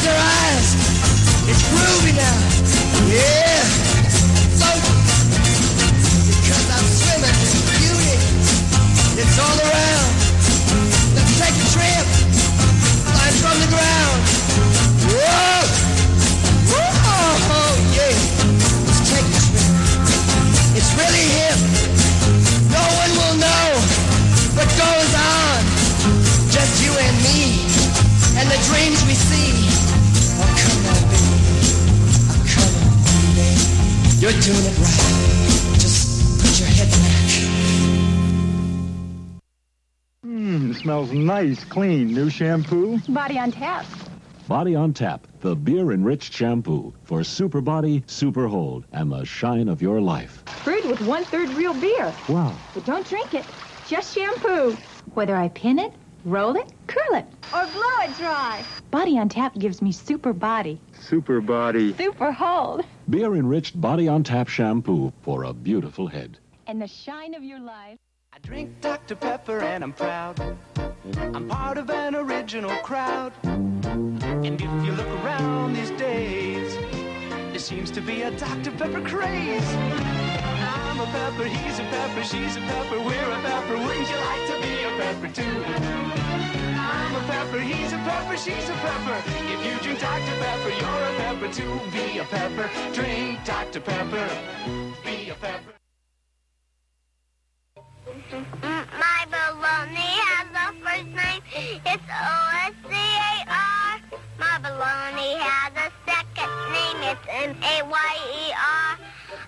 Close your eyes. It's groovy now. Yeah. Float. Because I'm swimming in beauty. It's all around. Let's take a trip. Flying from the ground. Whoa. Whoa. Yeah. Let's take a trip. It's really hip. No one will know what goes on. Just you and me. And the dreams we see. You're doing it right. Just put your head back. Mmm, smells nice, clean. New shampoo? Body on tap. Body on Tap, the beer enriched shampoo for super body, super hold, and the shine of your life. Brewed with one third real beer. Wow. But don't drink it. Just shampoo. Whether I pin it, roll it, curl it, or blow it dry. Body on tap gives me super body. Super body. Super hold. Beer enriched Body on Tap shampoo for a beautiful head. And the shine of your life. I drink Dr. Pepper and I'm proud. I'm part of an original crowd. And if you look around these days, there seems to be a Dr. Pepper craze. I'm a pepper, he's a pepper, she's a pepper, we're a pepper. Wouldn't you like to be a pepper too? I'm a pepper, he's a pepper, she's a pepper. If you drink Dr. Pepper, you're a pepper too. Be a pepper, drink Dr. Pepper, be a pepper. My baloney has a first name. It's O-S-C-A-R. My baloney has a second name. It's M-A-Y-E-R.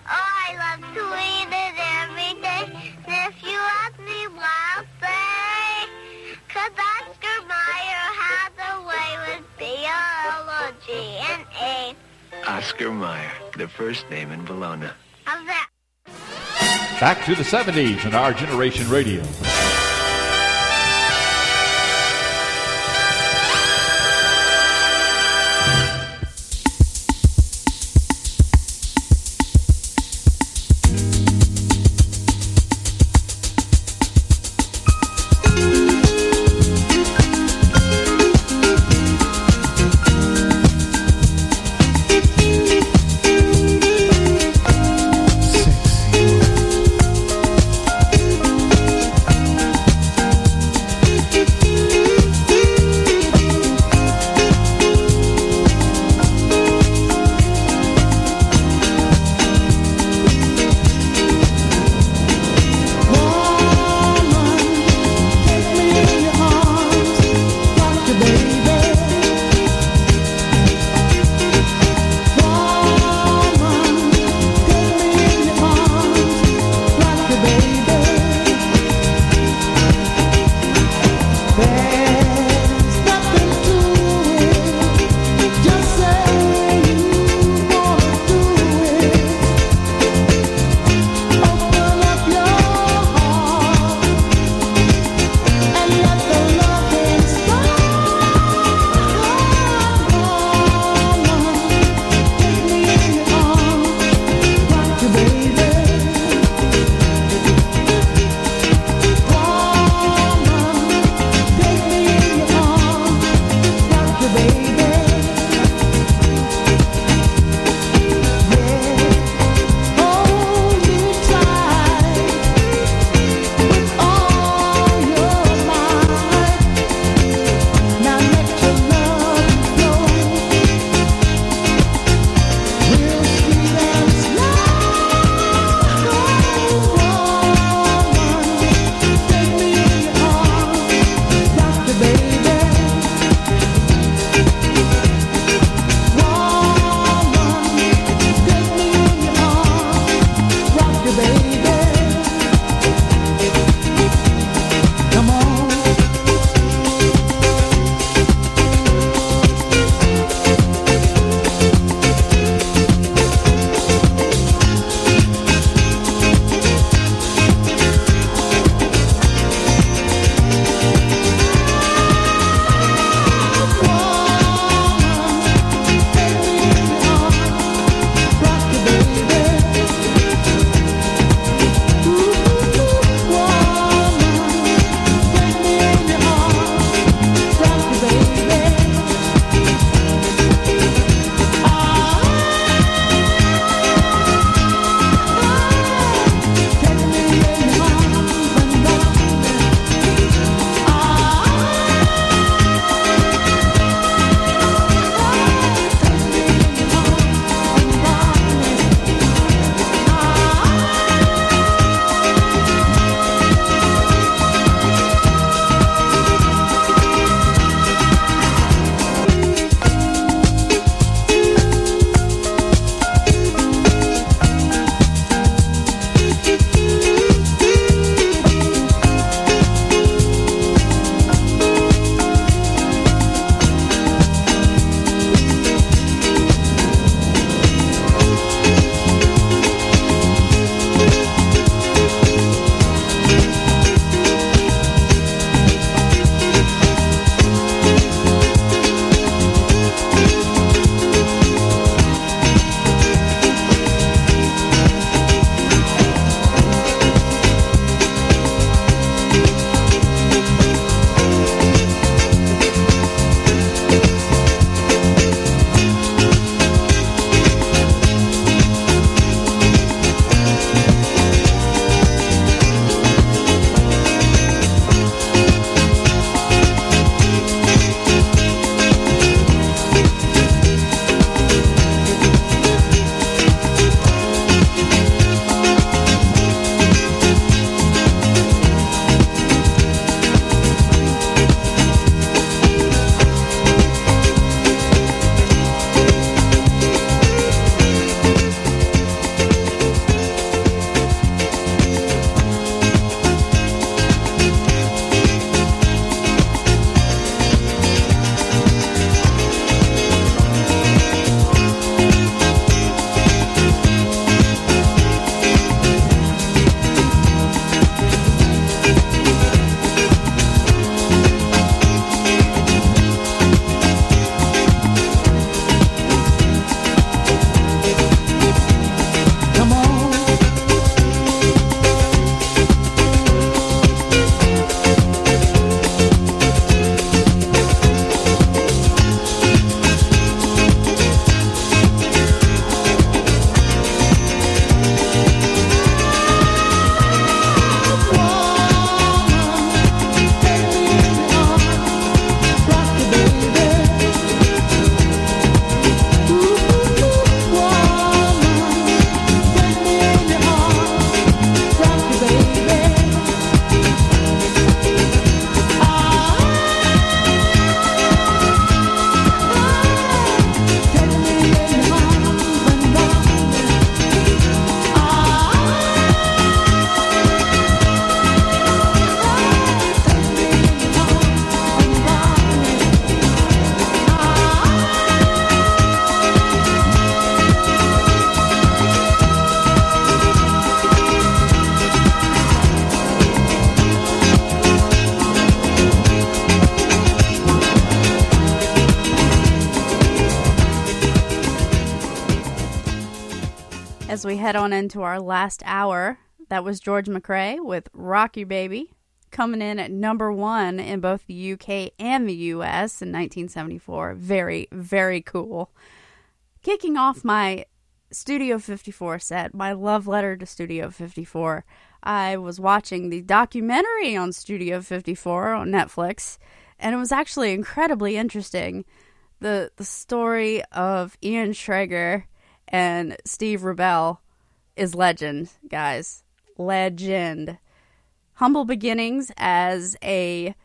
Oh, I love to eat it every day. And if you ask me why, I'll say, 'cause Oscar Mayer has a way with B-O-L-O-G and A. Oscar Mayer, the first name in Bologna. How's that? Back to the 70s and our generation radio. We head on into our last hour. That was George McCrae with Rock Your Baby, coming in at number one in both the UK and the US in 1974. Very, very cool. Kicking off my Studio 54 set, my love letter to Studio 54. I was watching the documentary on Studio 54 on Netflix, and it was actually incredibly interesting. The the story of Ian Schrager and Steve Rubell is legend, guys. Legend. Humble beginnings as a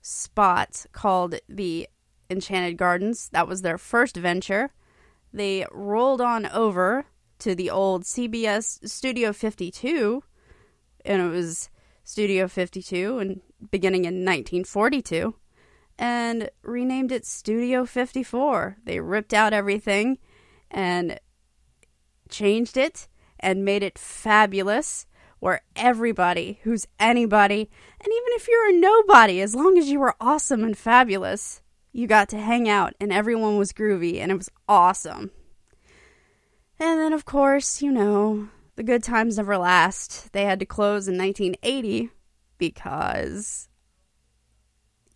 spot called the Enchanted Gardens. That was their first venture. They rolled on over to the old CBS Studio 52, and it was Studio 52 and beginning in 1942, and renamed it Studio 54. They ripped out everything and changed it and made it fabulous where everybody who's anybody, and even if you're a nobody, as long as you were awesome and fabulous, you got to hang out and everyone was groovy and it was awesome. And then, of course, you know, the good times never last. They had to close in 1980 because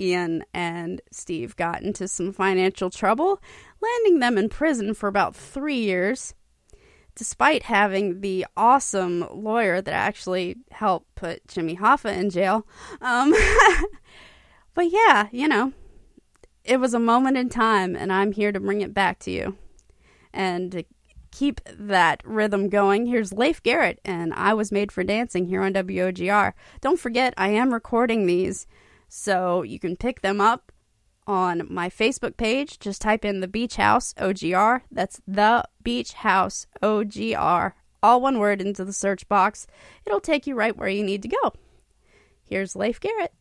Ian and Steve got into some financial trouble, landing them in prison for about three years, despite having the awesome lawyer that actually helped put Jimmy Hoffa in jail. Um, [laughs] but yeah, you know, it was a moment in time, and I'm here to bring it back to you. And to keep that rhythm going, here's Leif Garrett, and I Was Made for Dancing here on WOGR. Don't forget, I am recording these, so you can pick them up on my Facebook page. Just type in the Beach House OGR. That's the Beach House OGR. All one word into the search box. It'll take you right where you need to go. Here's Leif Garrett.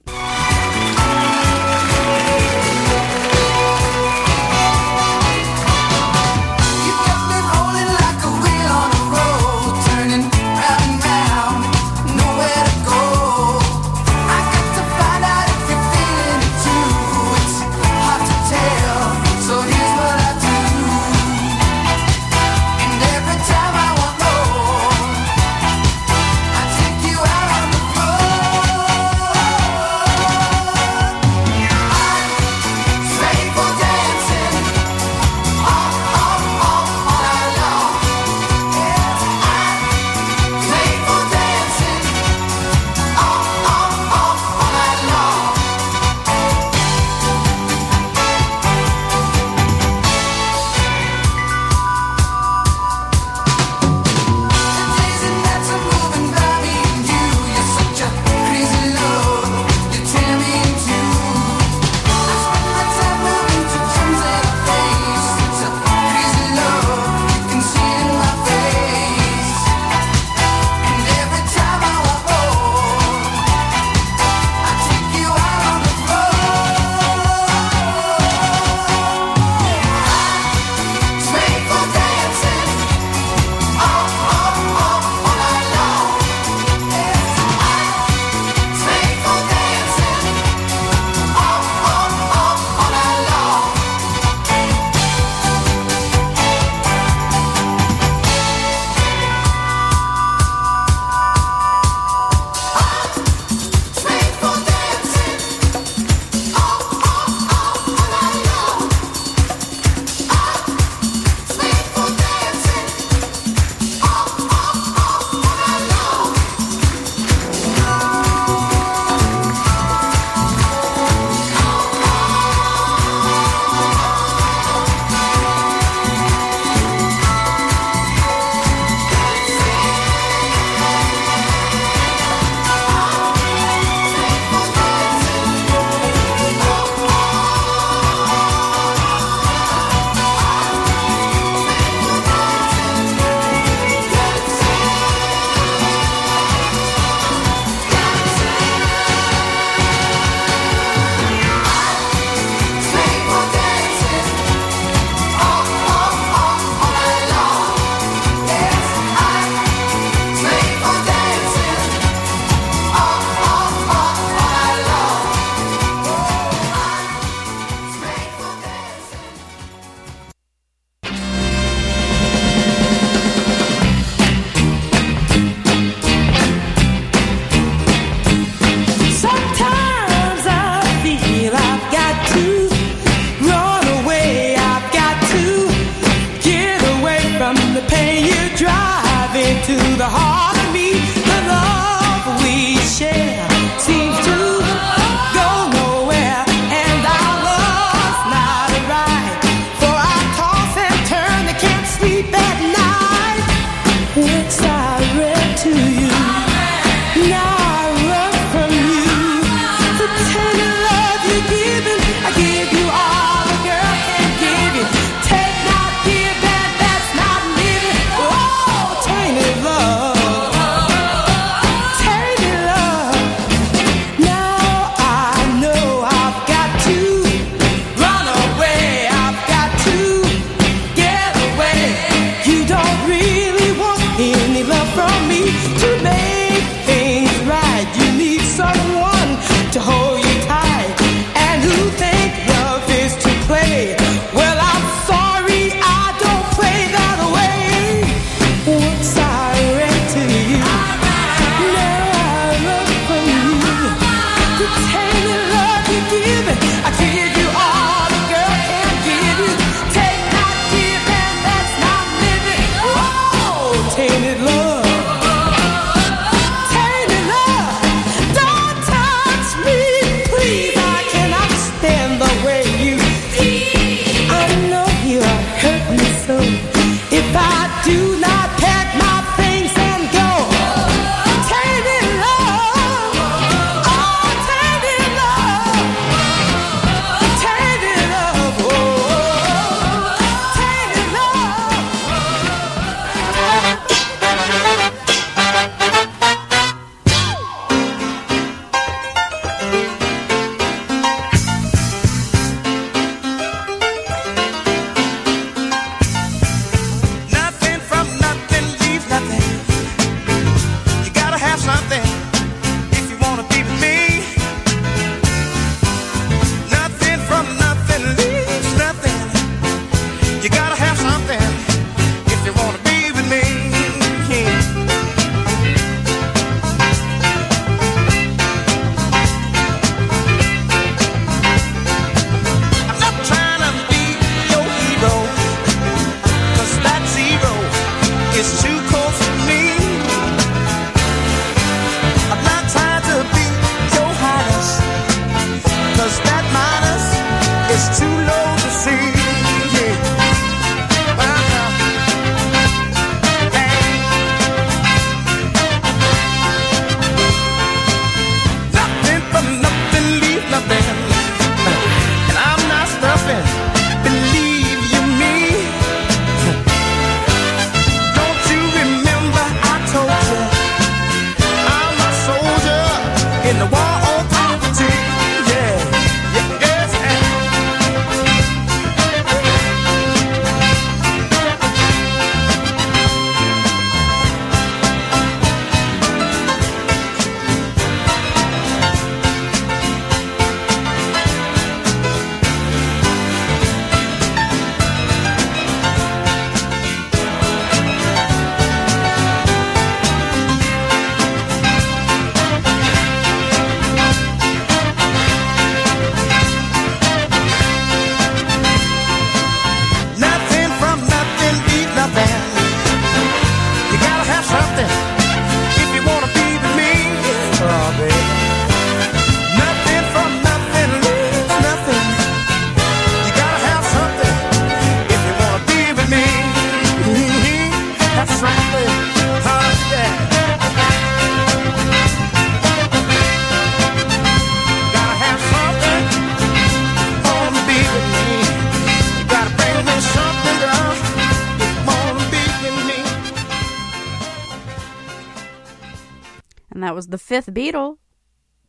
fifth Beatle,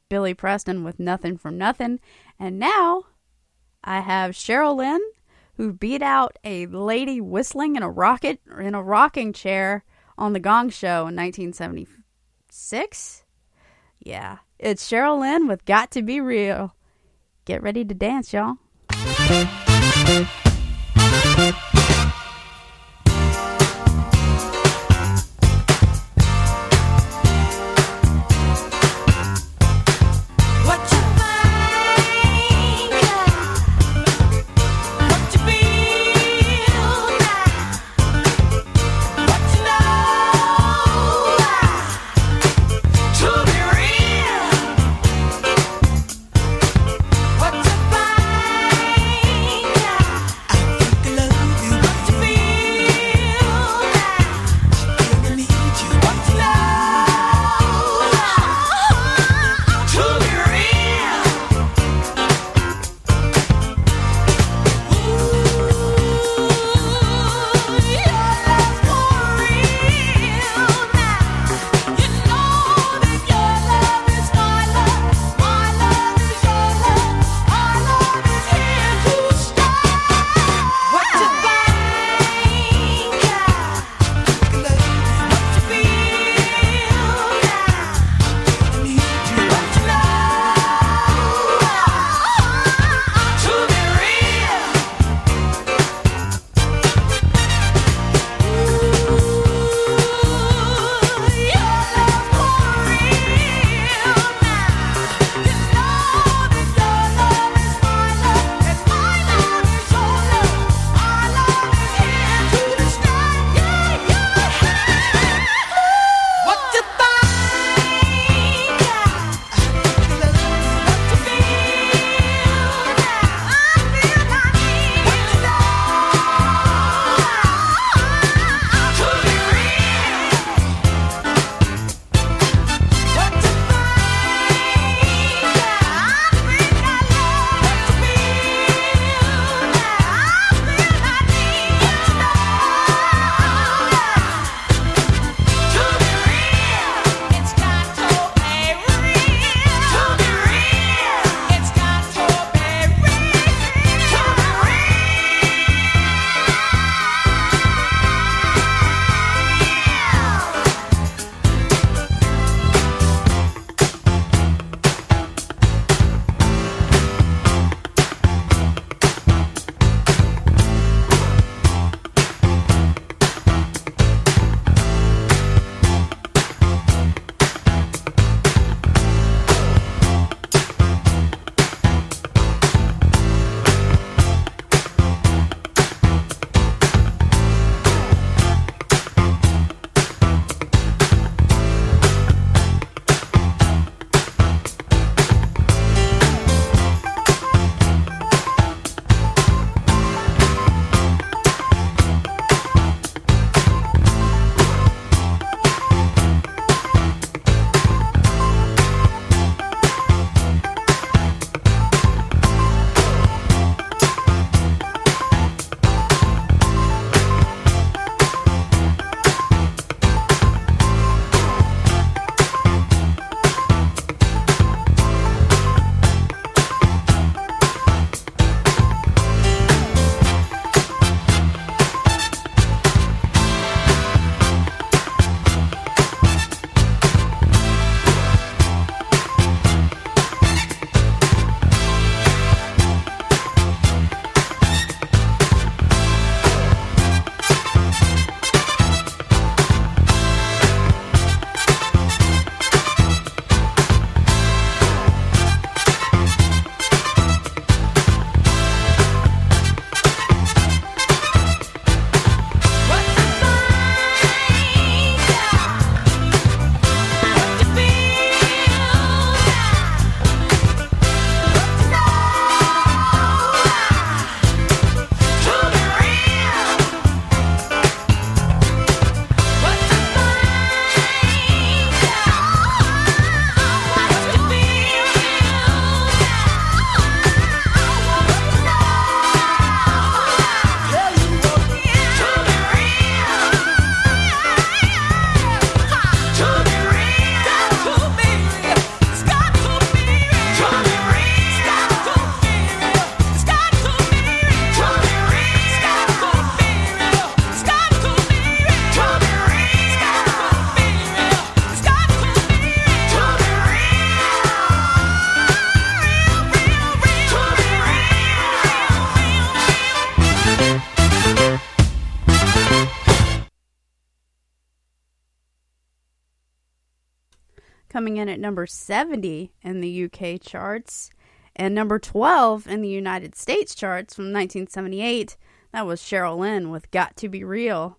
Billy Preston with Nothing from Nothing. And now I have Cheryl Lynn, who beat out a lady whistling in a rocket in a rocking chair on the Gong Show in 1976. Yeah, it's Cheryl Lynn with Got to Be Real. Get ready to dance, y'all. coming in at number 70 in the UK charts and number 12 in the United States charts from 1978. That was Cheryl Lynn with Got to Be Real.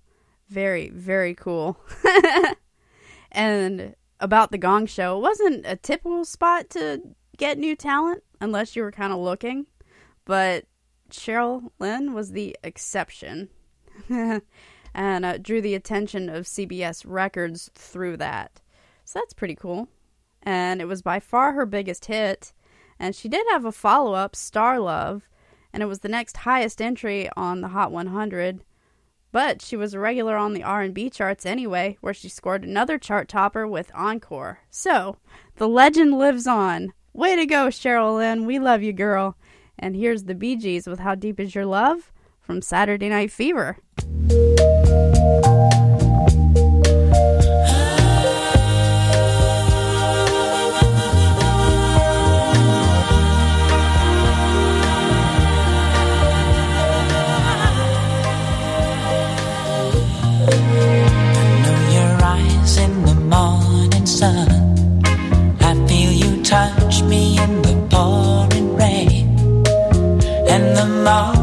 Very, very cool. [laughs] and about the Gong Show, it wasn't a typical spot to get new talent unless you were kind of looking, but Cheryl Lynn was the exception. [laughs] and uh, drew the attention of CBS Records through that. So that's pretty cool. And it was by far her biggest hit. And she did have a follow up, Star Love, and it was the next highest entry on the Hot 100. But she was a regular on the R&B charts anyway, where she scored another chart topper with Encore. So, the legend lives on. Way to go, Cheryl Lynn. We love you, girl. And here's the Bee Gees with How Deep Is Your Love from Saturday Night Fever. 나.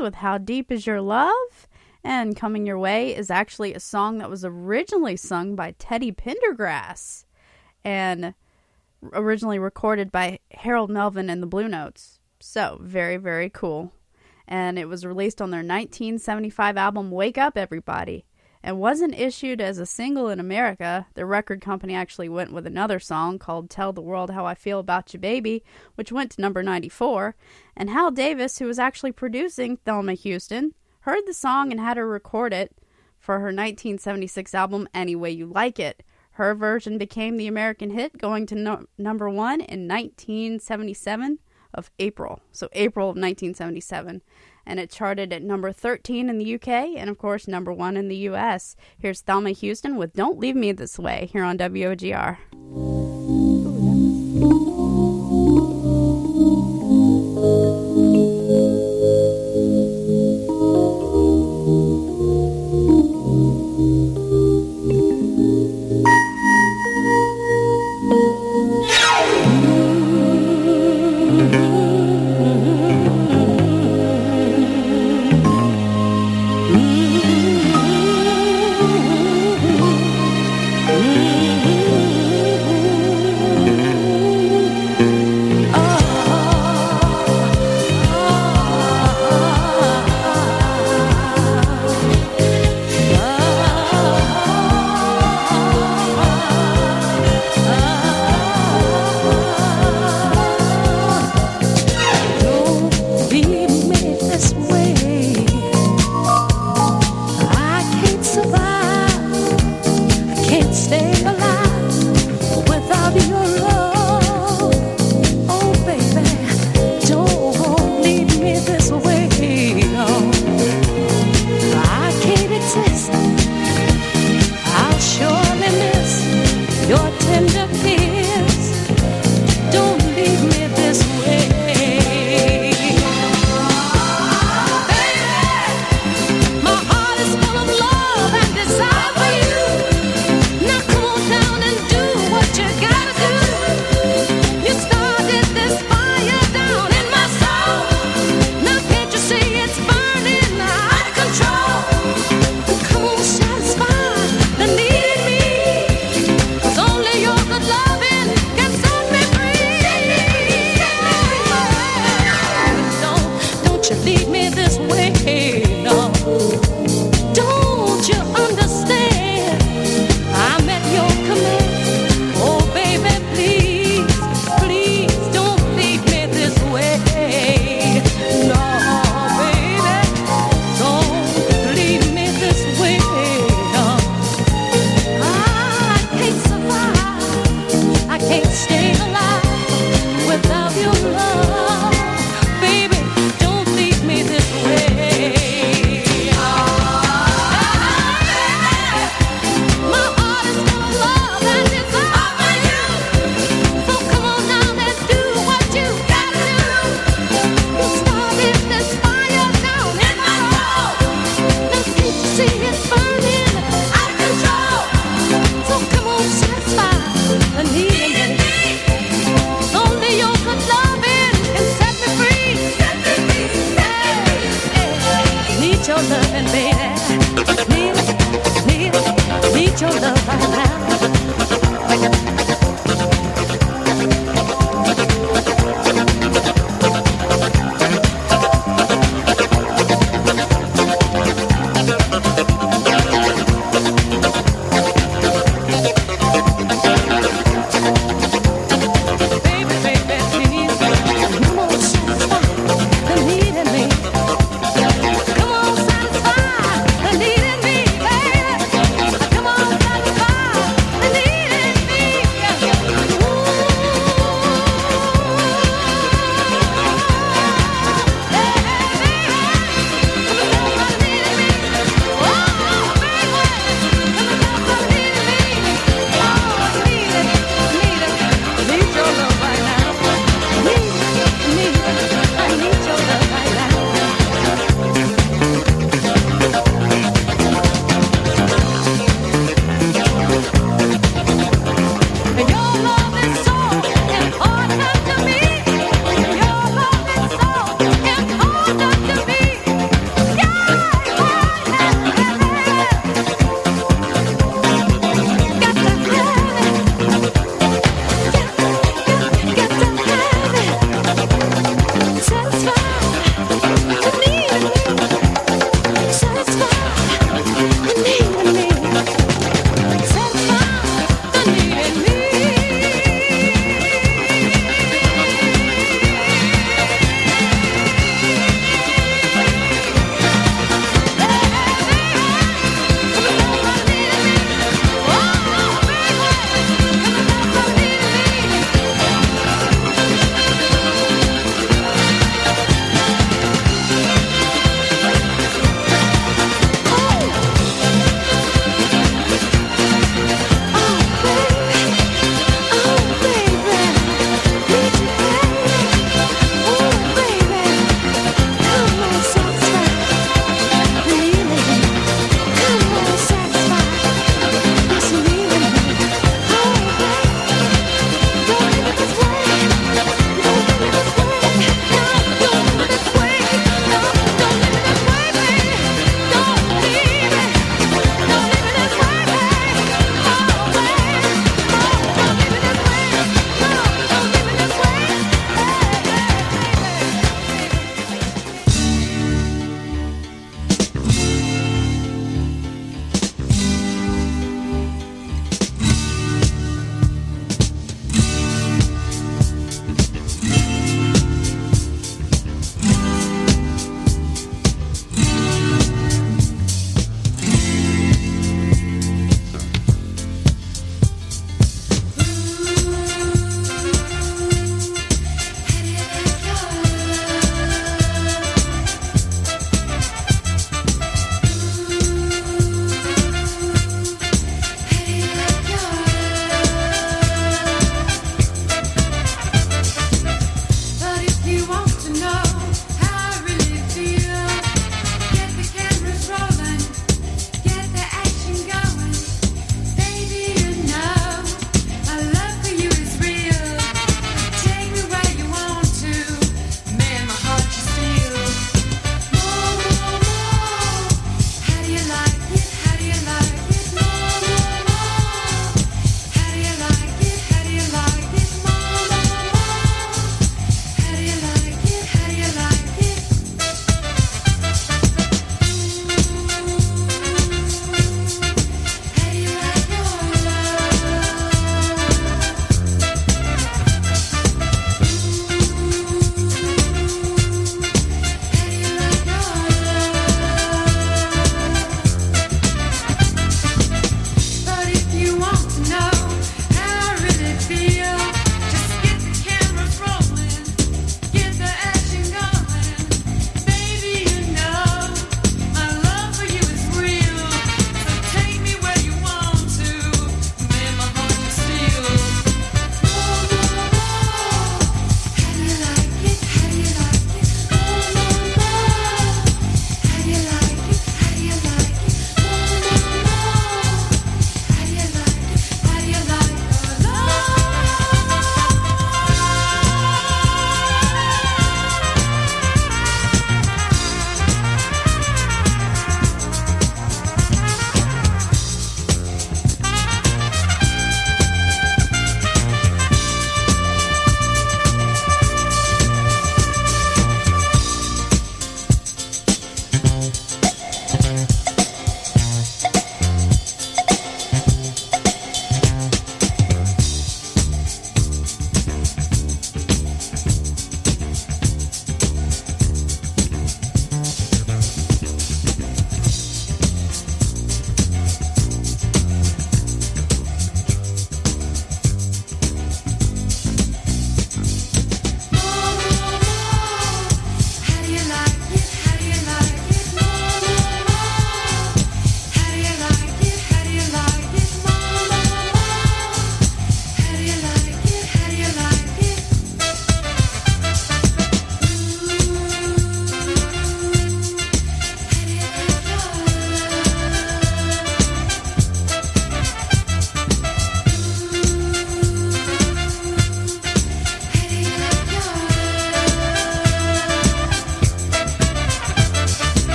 with How Deep Is Your Love? And Coming Your Way is actually a song that was originally sung by Teddy Pendergrass and originally recorded by Harold Melvin and the Blue Notes. So, very, very cool. And it was released on their 1975 album Wake Up Everybody and wasn't issued as a single in America. The record company actually went with another song called Tell the World How I Feel About You Baby, which went to number 94, and Hal Davis, who was actually producing Thelma Houston, heard the song and had her record it for her 1976 album Any Way You Like It. Her version became the American hit, going to no- number one in 1977 of April. So, April of 1977. And it charted at number 13 in the UK and, of course, number one in the US. Here's Thelma Houston with Don't Leave Me This Way here on WOGR.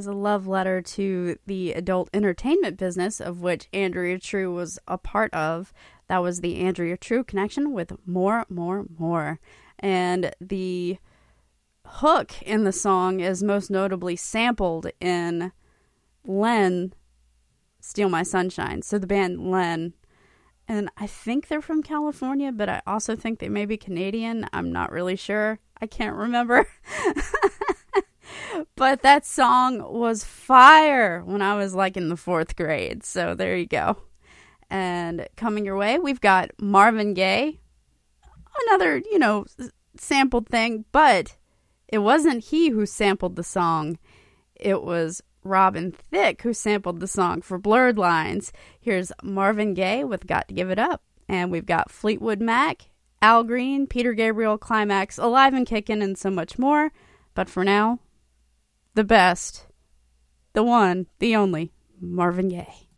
As a love letter to the adult entertainment business, of which Andrea True was a part of. That was the Andrea True connection with More, More, More. And the hook in the song is most notably sampled in Len Steal My Sunshine. So the band Len. And I think they're from California, but I also think they may be Canadian. I'm not really sure. I can't remember. [laughs] but that song was fire when I was like in the fourth grade. So there you go. And coming your way, we've got Marvin Gaye. Another, you know, sampled thing, but it wasn't he who sampled the song. It was Robin Thicke who sampled the song for Blurred Lines. Here's Marvin Gaye with Got to Give It Up. And we've got Fleetwood Mac, Al Green, Peter Gabriel, Climax, Alive and Kickin', and so much more. But for now, the best, the one, the only, Marvin Gaye.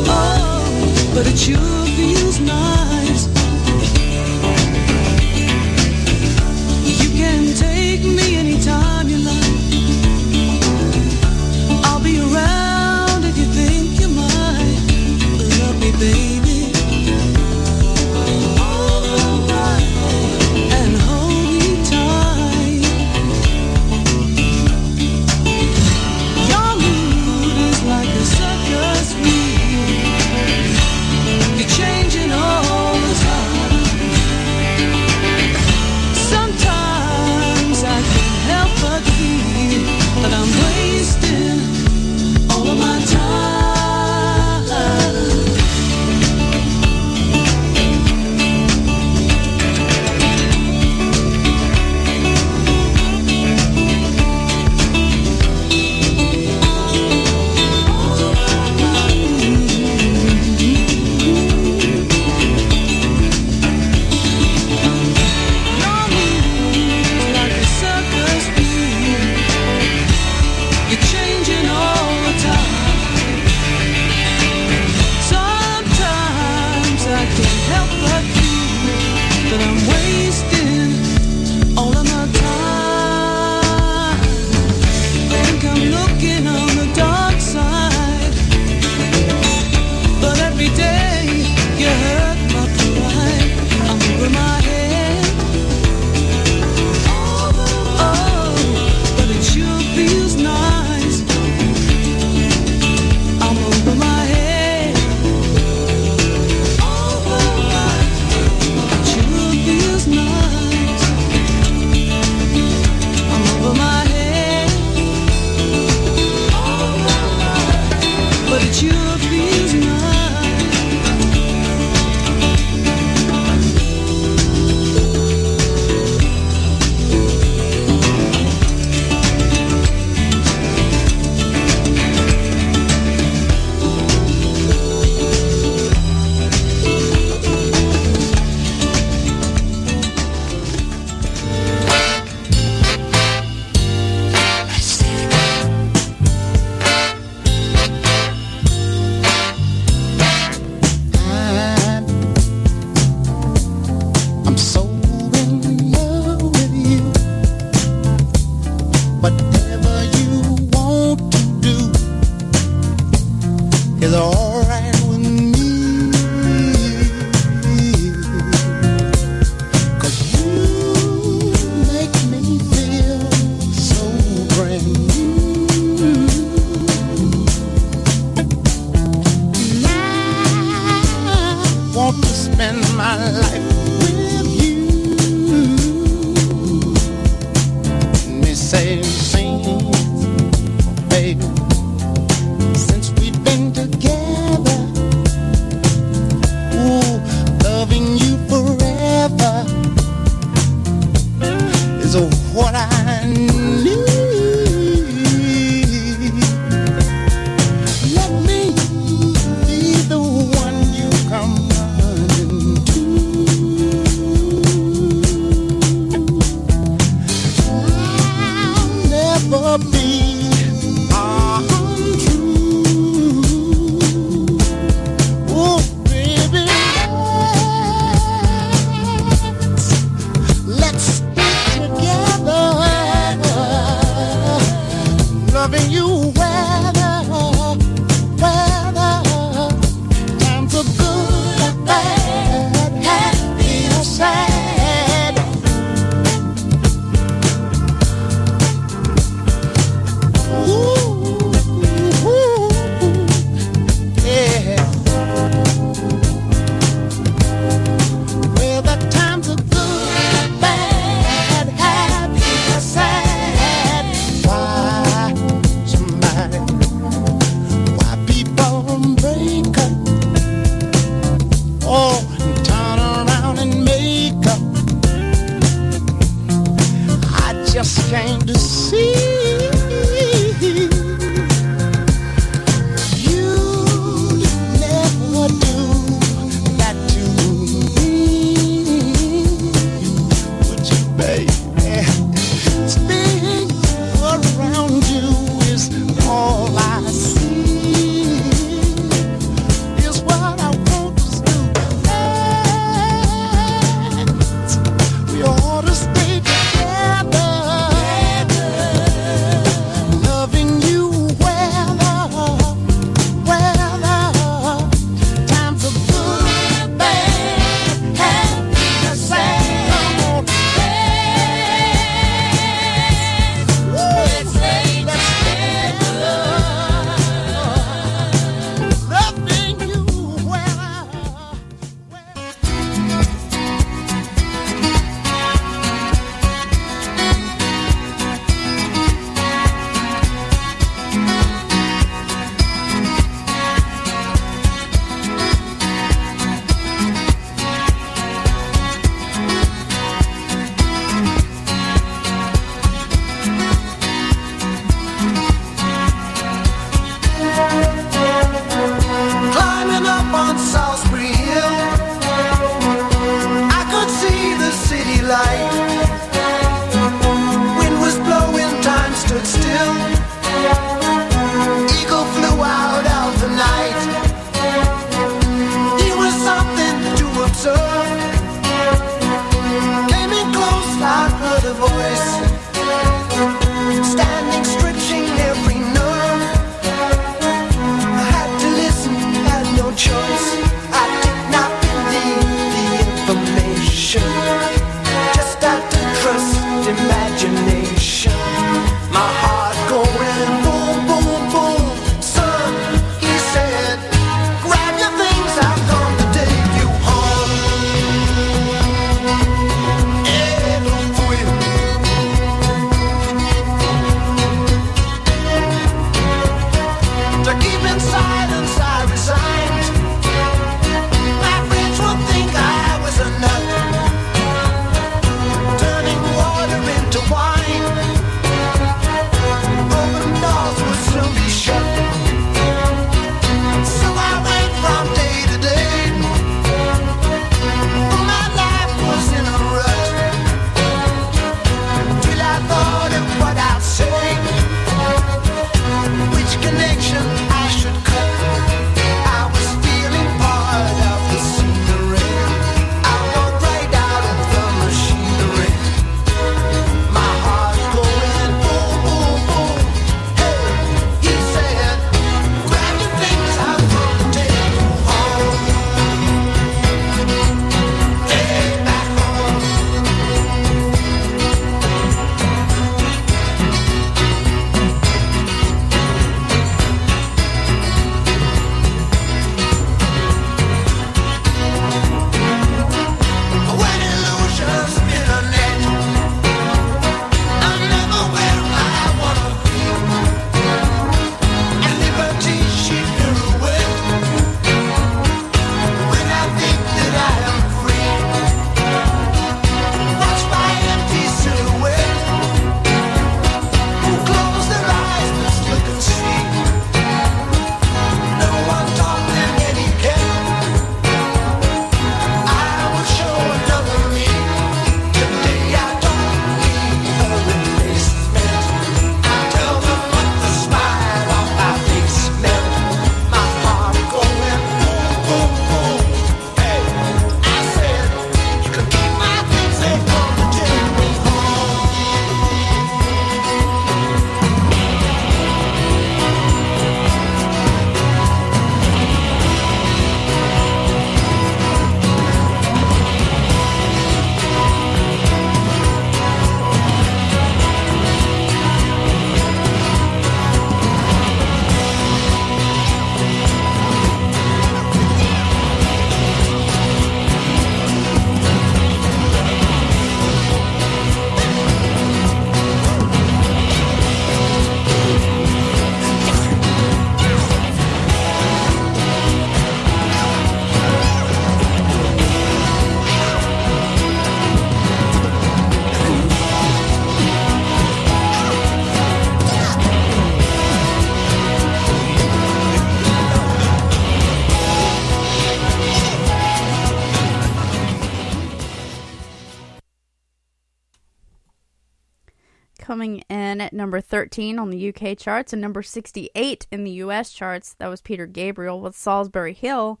Number 13 on the UK charts and number 68 in the US charts. That was Peter Gabriel with Solsbury Hill.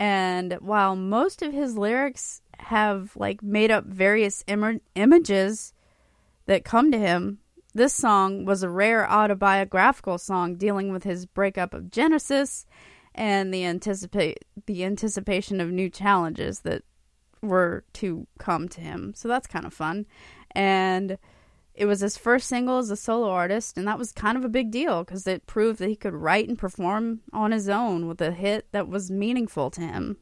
And while most of his lyrics have like made up various Im- images that come to him, this song was a rare autobiographical song dealing with his breakup of Genesis and the anticipate the anticipation of new challenges that were to come to him. So that's kind of fun. And it was his first single as a solo artist, and that was kind of a big deal because it proved that he could write and perform on his own with a hit that was meaningful to him.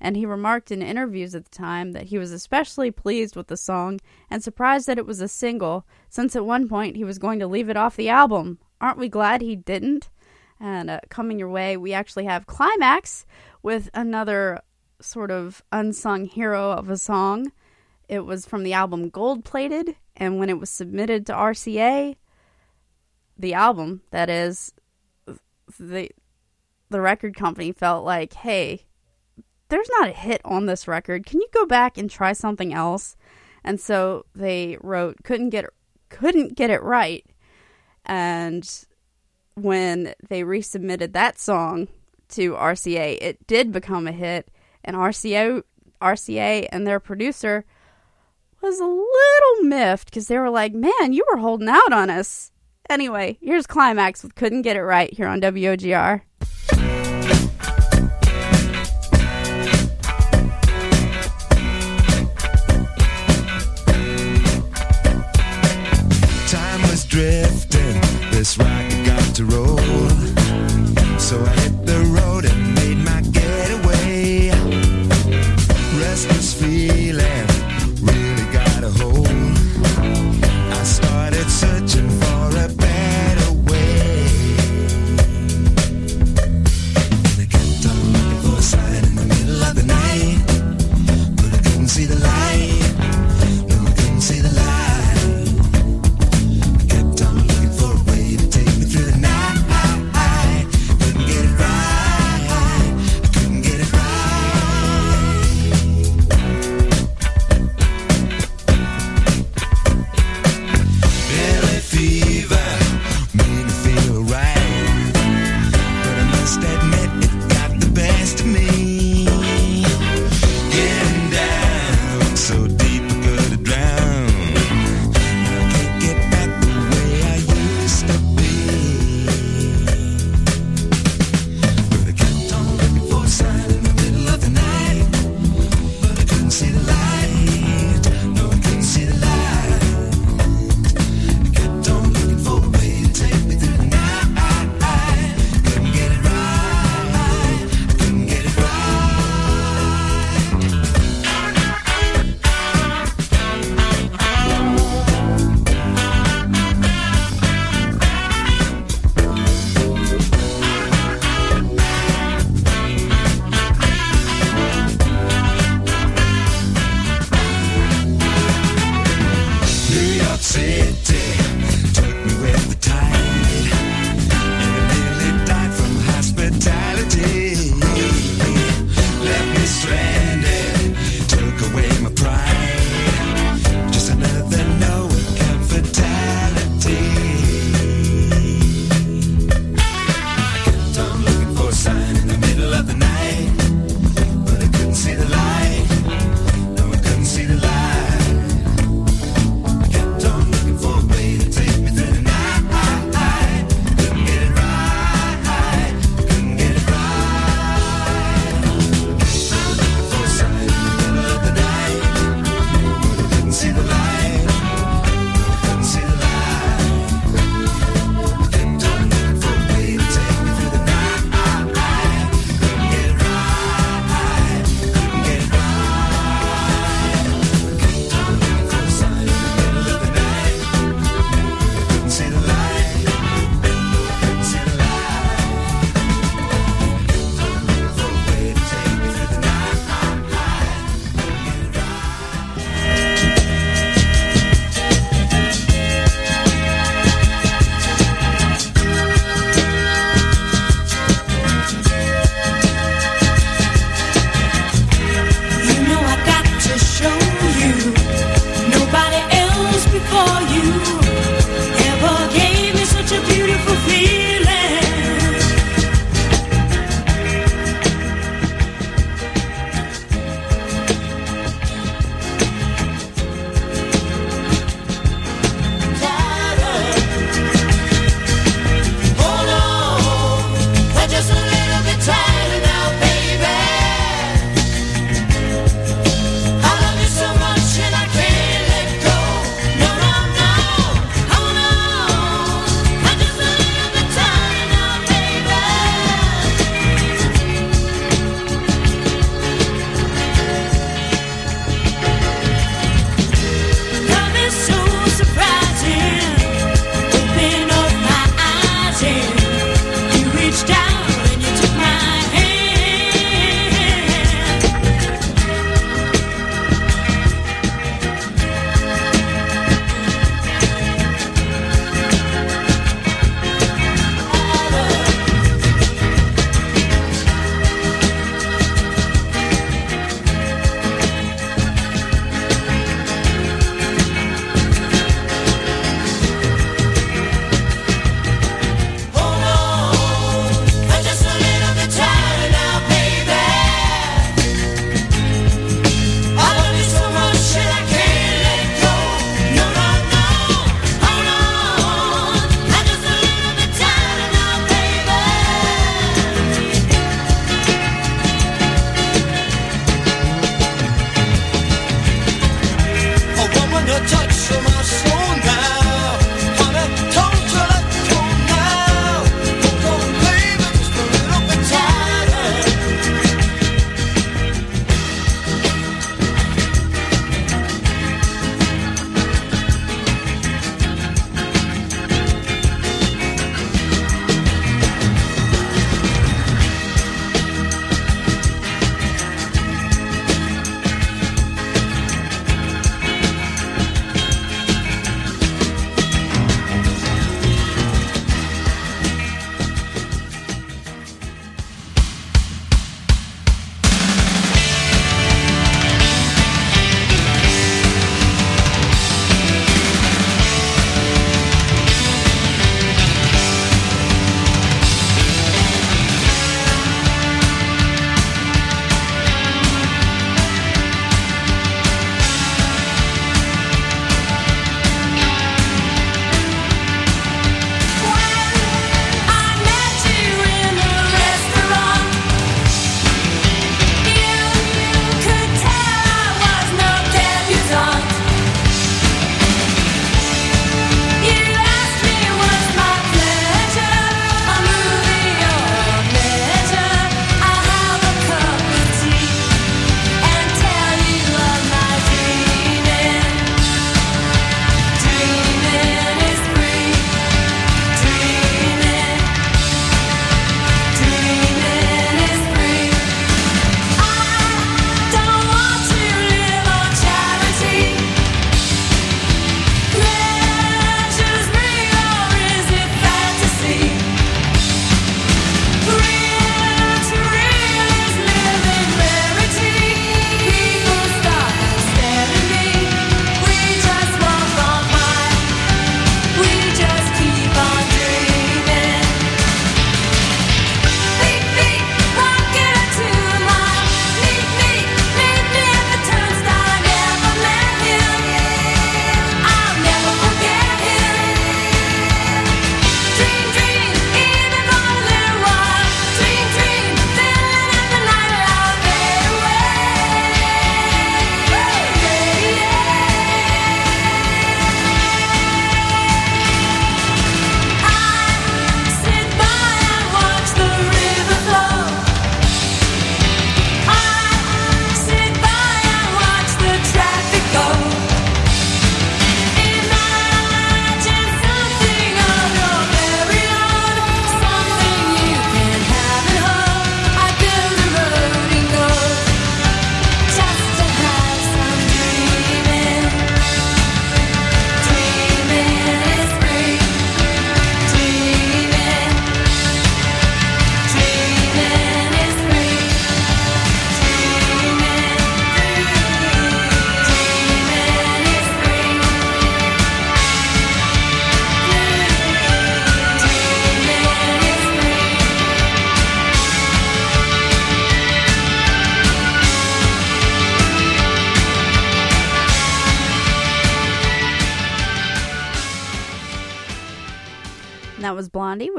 And he remarked in interviews at the time that he was especially pleased with the song and surprised that it was a single, since at one point he was going to leave it off the album. Aren't we glad he didn't? And uh, coming your way, we actually have Climax with another sort of unsung hero of a song. It was from the album Gold Plated, and when it was submitted to RCA, the album, that is, the the record company felt like, hey, there's not a hit on this record. Can you go back and try something else? And so they wrote couldn't get couldn't get it right. And when they resubmitted that song to RCA, it did become a hit and RCA RCA and their producer was a little miffed because they were like, "Man, you were holding out on us." Anyway, here's climax with "Couldn't Get It Right" here on WOGR. Time was drifting, this rocket got to roll. So I hit see the light.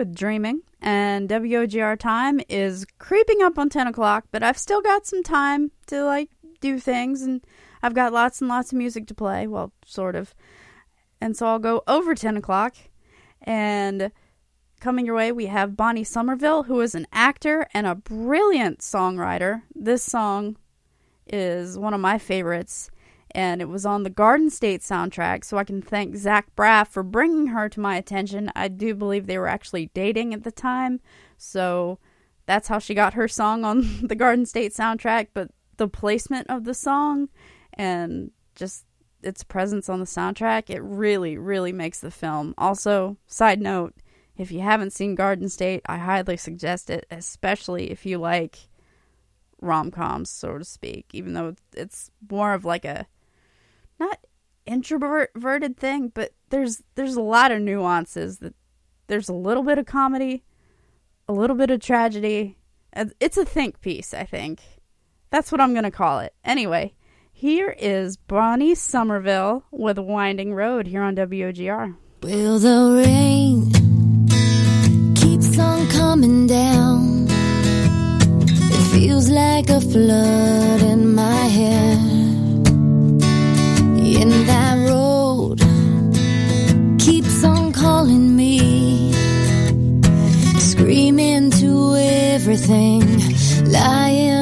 With Dreaming, and WOGR time is creeping up on 10 o'clock, but I've still got some time to, like, do things, and I've got lots and lots of music to play. Well, sort of. And so I'll go over 10 o'clock, and coming your way, we have Bonnie Somerville, who is an actor and a brilliant songwriter. This song is one of my favorites, and it was on the Garden State soundtrack. So I can thank Zach Braff for bringing her to my attention. I do believe they were actually dating at the time, so that's how she got her song on [laughs] the Garden State soundtrack. But the placement of the song and just its presence on the soundtrack, it really, really makes the film. Also, side note, if you haven't seen Garden State, I highly suggest it, especially if you like rom coms, so to speak, even though it's more of like a not introverted thing, but there's there's a lot of nuances that there's a little bit of comedy, a little bit of tragedy. It's a think piece, I think. That's what I'm going to call it. Anyway, here is Bonnie Somerville with Winding Road here on WOGR. Will the rain keeps on coming down? It feels like a flood in my head. In that road. Keeps on calling me, screaming to everything lying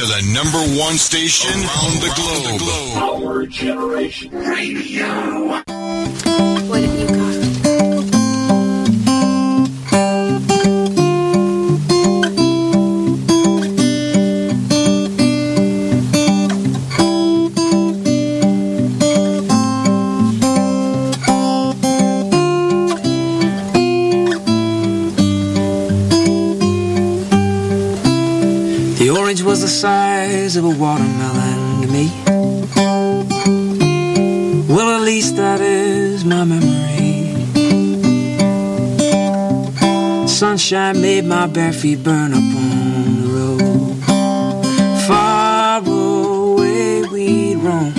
to the number one station on the globe. Power Generation Radio. What have you size of a watermelon to me. Well, at least that is my memory. Sunshine made my bare feet burn up on the road. Far away we'd roam.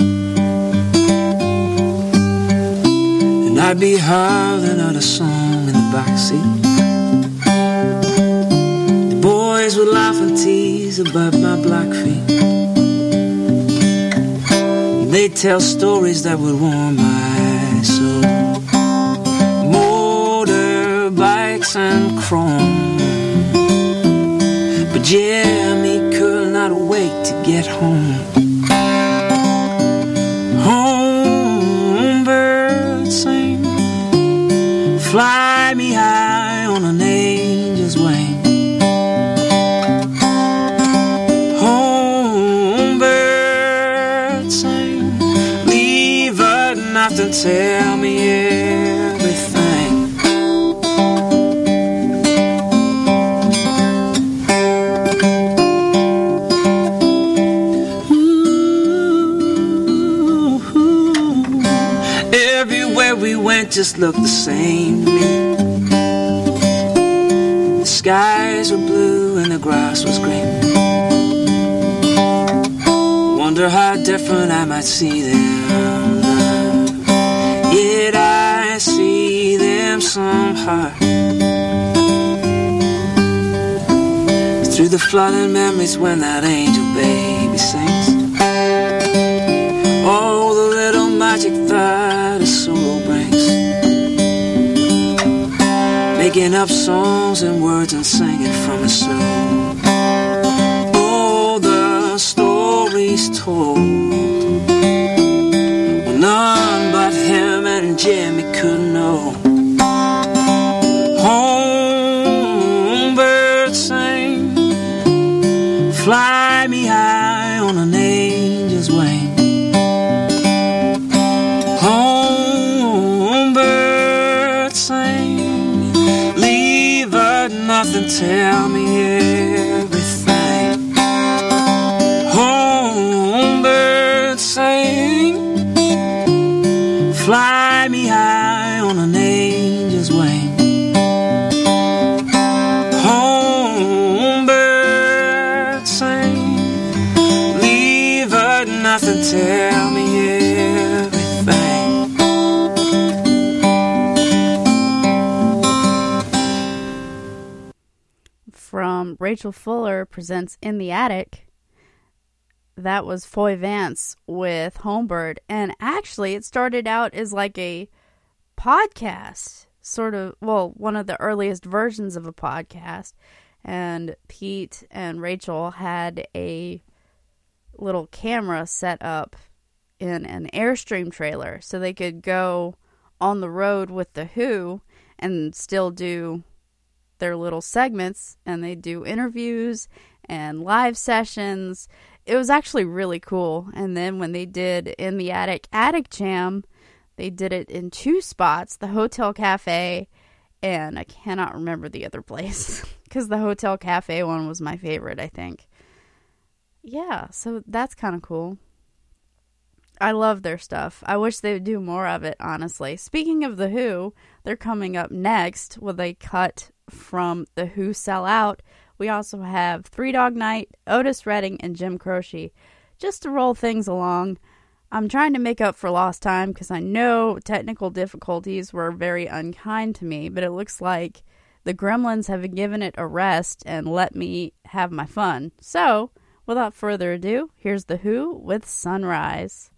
And I'd be howling out a song in the backseat. would laugh and tease about my black feet. They'd tell stories that would warm my soul. Motorbikes and chrome. But Jimmy could not wait to get. Home just looked the same to me. The skies were blue and the grass was green. Wonder how different I might see them. Yet I see them somehow. Through the flooding memories when that angel baby Making up songs and words and singing from his soul. Oh, the stories told. Well, none but him and Jimmy could know. Tell me Rachel Fuller presents In the Attic. That was Foy Vance with Homebird. And actually, it started out as like a podcast, sort of, well, one of the earliest versions of a podcast. And Pete and Rachel had a little camera set up in an Airstream trailer so they could go on the road with The Who and still do their little segments and they do interviews and live sessions. It was actually really cool. And then when they did in the attic attic jam, they did it in two spots, the Hotel Cafe and I cannot remember the other place [laughs] cuz the Hotel Cafe one was my favorite, I think. Yeah, so that's kind of cool. I love their stuff. I wish they would do more of it, honestly. Speaking of The Who, they're coming up next with a cut from The Who Sell Out. We also have Three Dog Night, Otis Redding, and Jim Croce. Just to roll things along, I'm trying to make up for lost time because I know technical difficulties were very unkind to me, but it looks like the gremlins have given it a rest and let me have my fun. So, without further ado, here's The Who with Sunrise.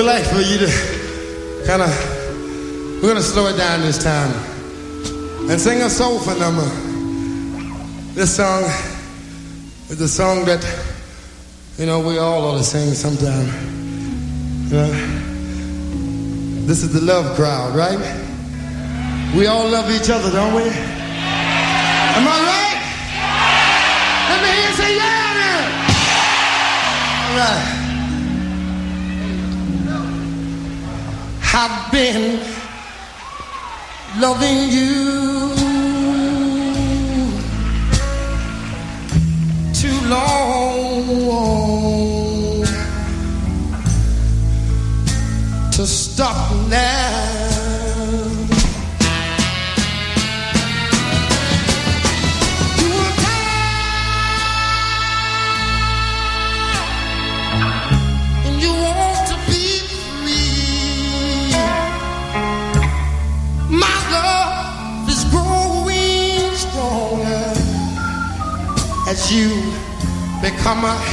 we'd like for you to kind of, we're going to slow it down this time and sing a soulful number. This song is a song that, you know, we all ought to sing sometime. You know? This is the love crowd, right? We all love each other, don't we? Am I right? Let me hear you say yeah man. All right. been loving you.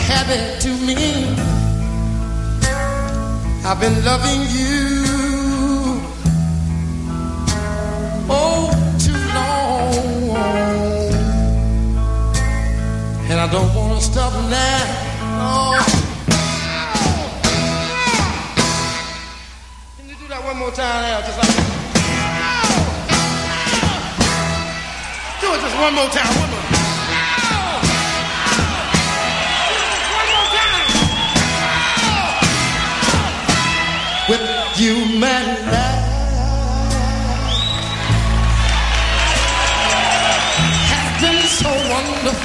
Habit to me. I've been loving you. Oh, too long. And I don't want to stop now. Oh. Can you do that one more time now? Just like. Do it just one more time.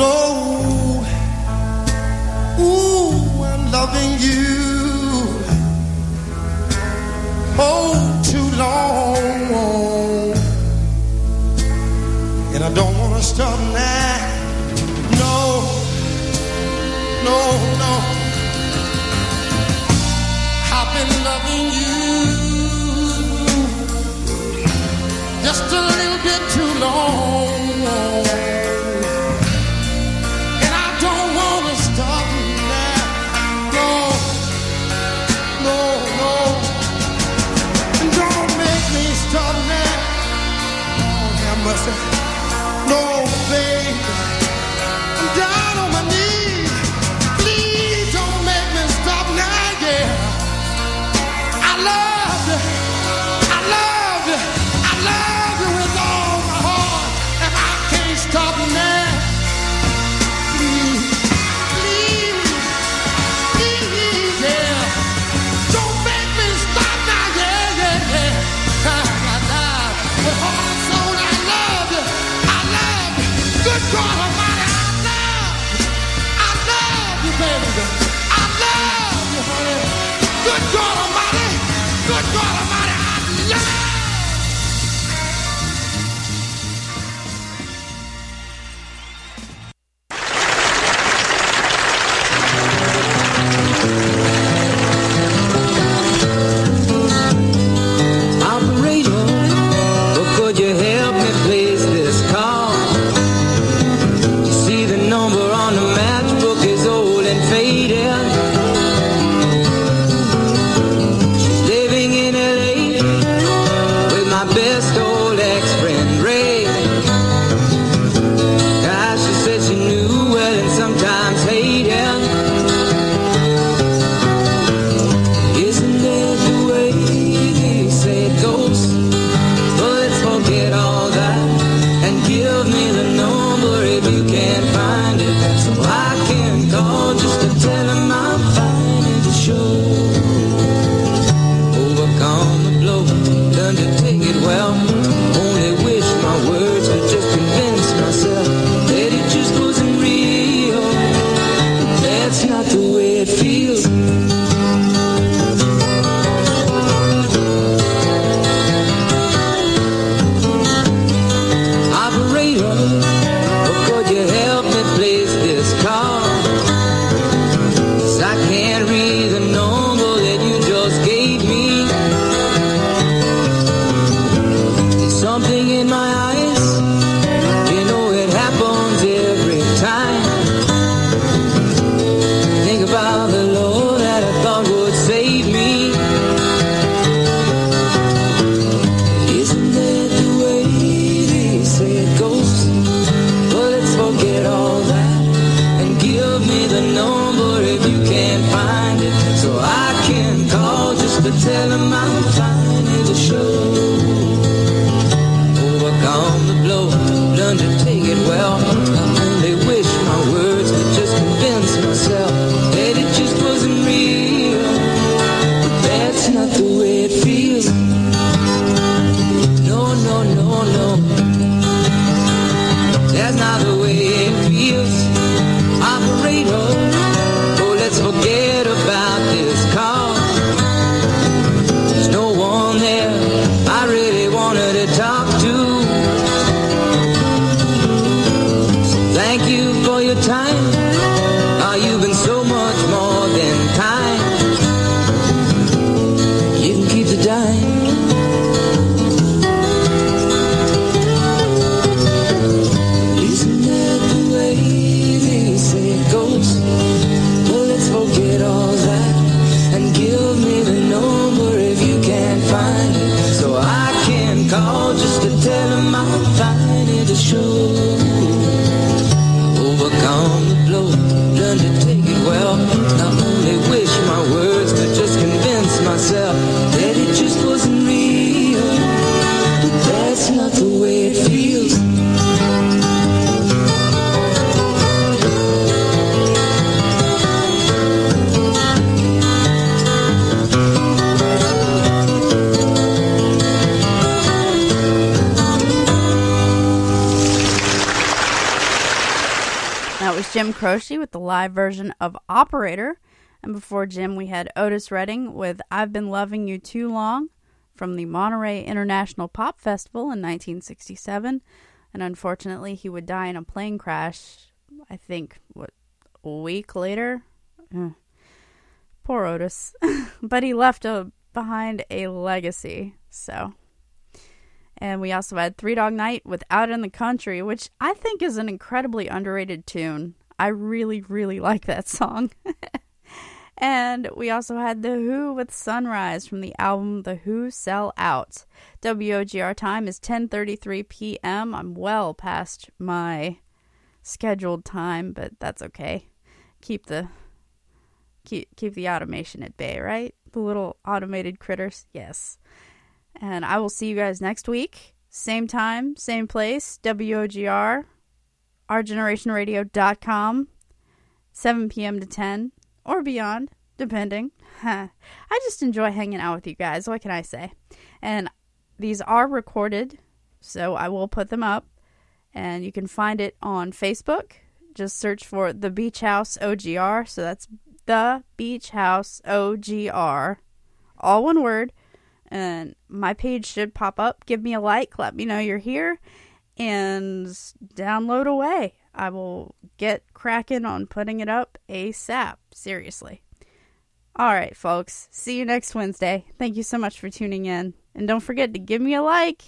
glow. Ooh, I'm loving you. Oh, too long. And I don't want to stop now. No, no, no. I've been loving you just a little bit too long. Operator. And before Jim, we had Otis Redding with I've Been Loving You Too Long from the Monterey International Pop Festival in 1967. And unfortunately, he would die in a plane crash, I think, what, a week later? Ugh. Poor Otis. [laughs] but he left a, behind a legacy, so. And we also had Three Dog Night with Out in the Country, which I think is an incredibly underrated tune. I really, really like that song. And we also had The Who with Sunrise from the album The Who Sell Out. WOGR time is 10:33 p.m. I'm well past my scheduled time, but that's okay. Keep the keep keep the automation at bay, right? The little automated critters. Yes. And I will see you guys next week. Same time, same place, WOGR, ourgenerationradio.com, 7 p.m. to 10, or beyond, depending. [laughs] I just enjoy hanging out with you guys. What can I say? And these are recorded, so I will put them up. And you can find it on Facebook. Just search for The Beach House OGR. So that's The Beach House OGR. All one word and my page should pop up. Give me a like, let me know you're here, and download away. I will get cracking on putting it up ASAP. Seriously. All right, folks. See you next Wednesday. Thank you so much for tuning in. And don't forget to give me a like.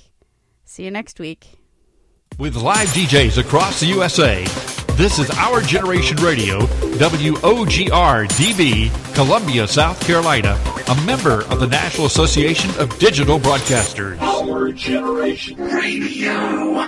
See you next week. With live DJs across the USA, this is Our Generation Radio, WOGR DB, Columbia, South Carolina, a member of the National Association of Digital Broadcasters. Our Generation Radio.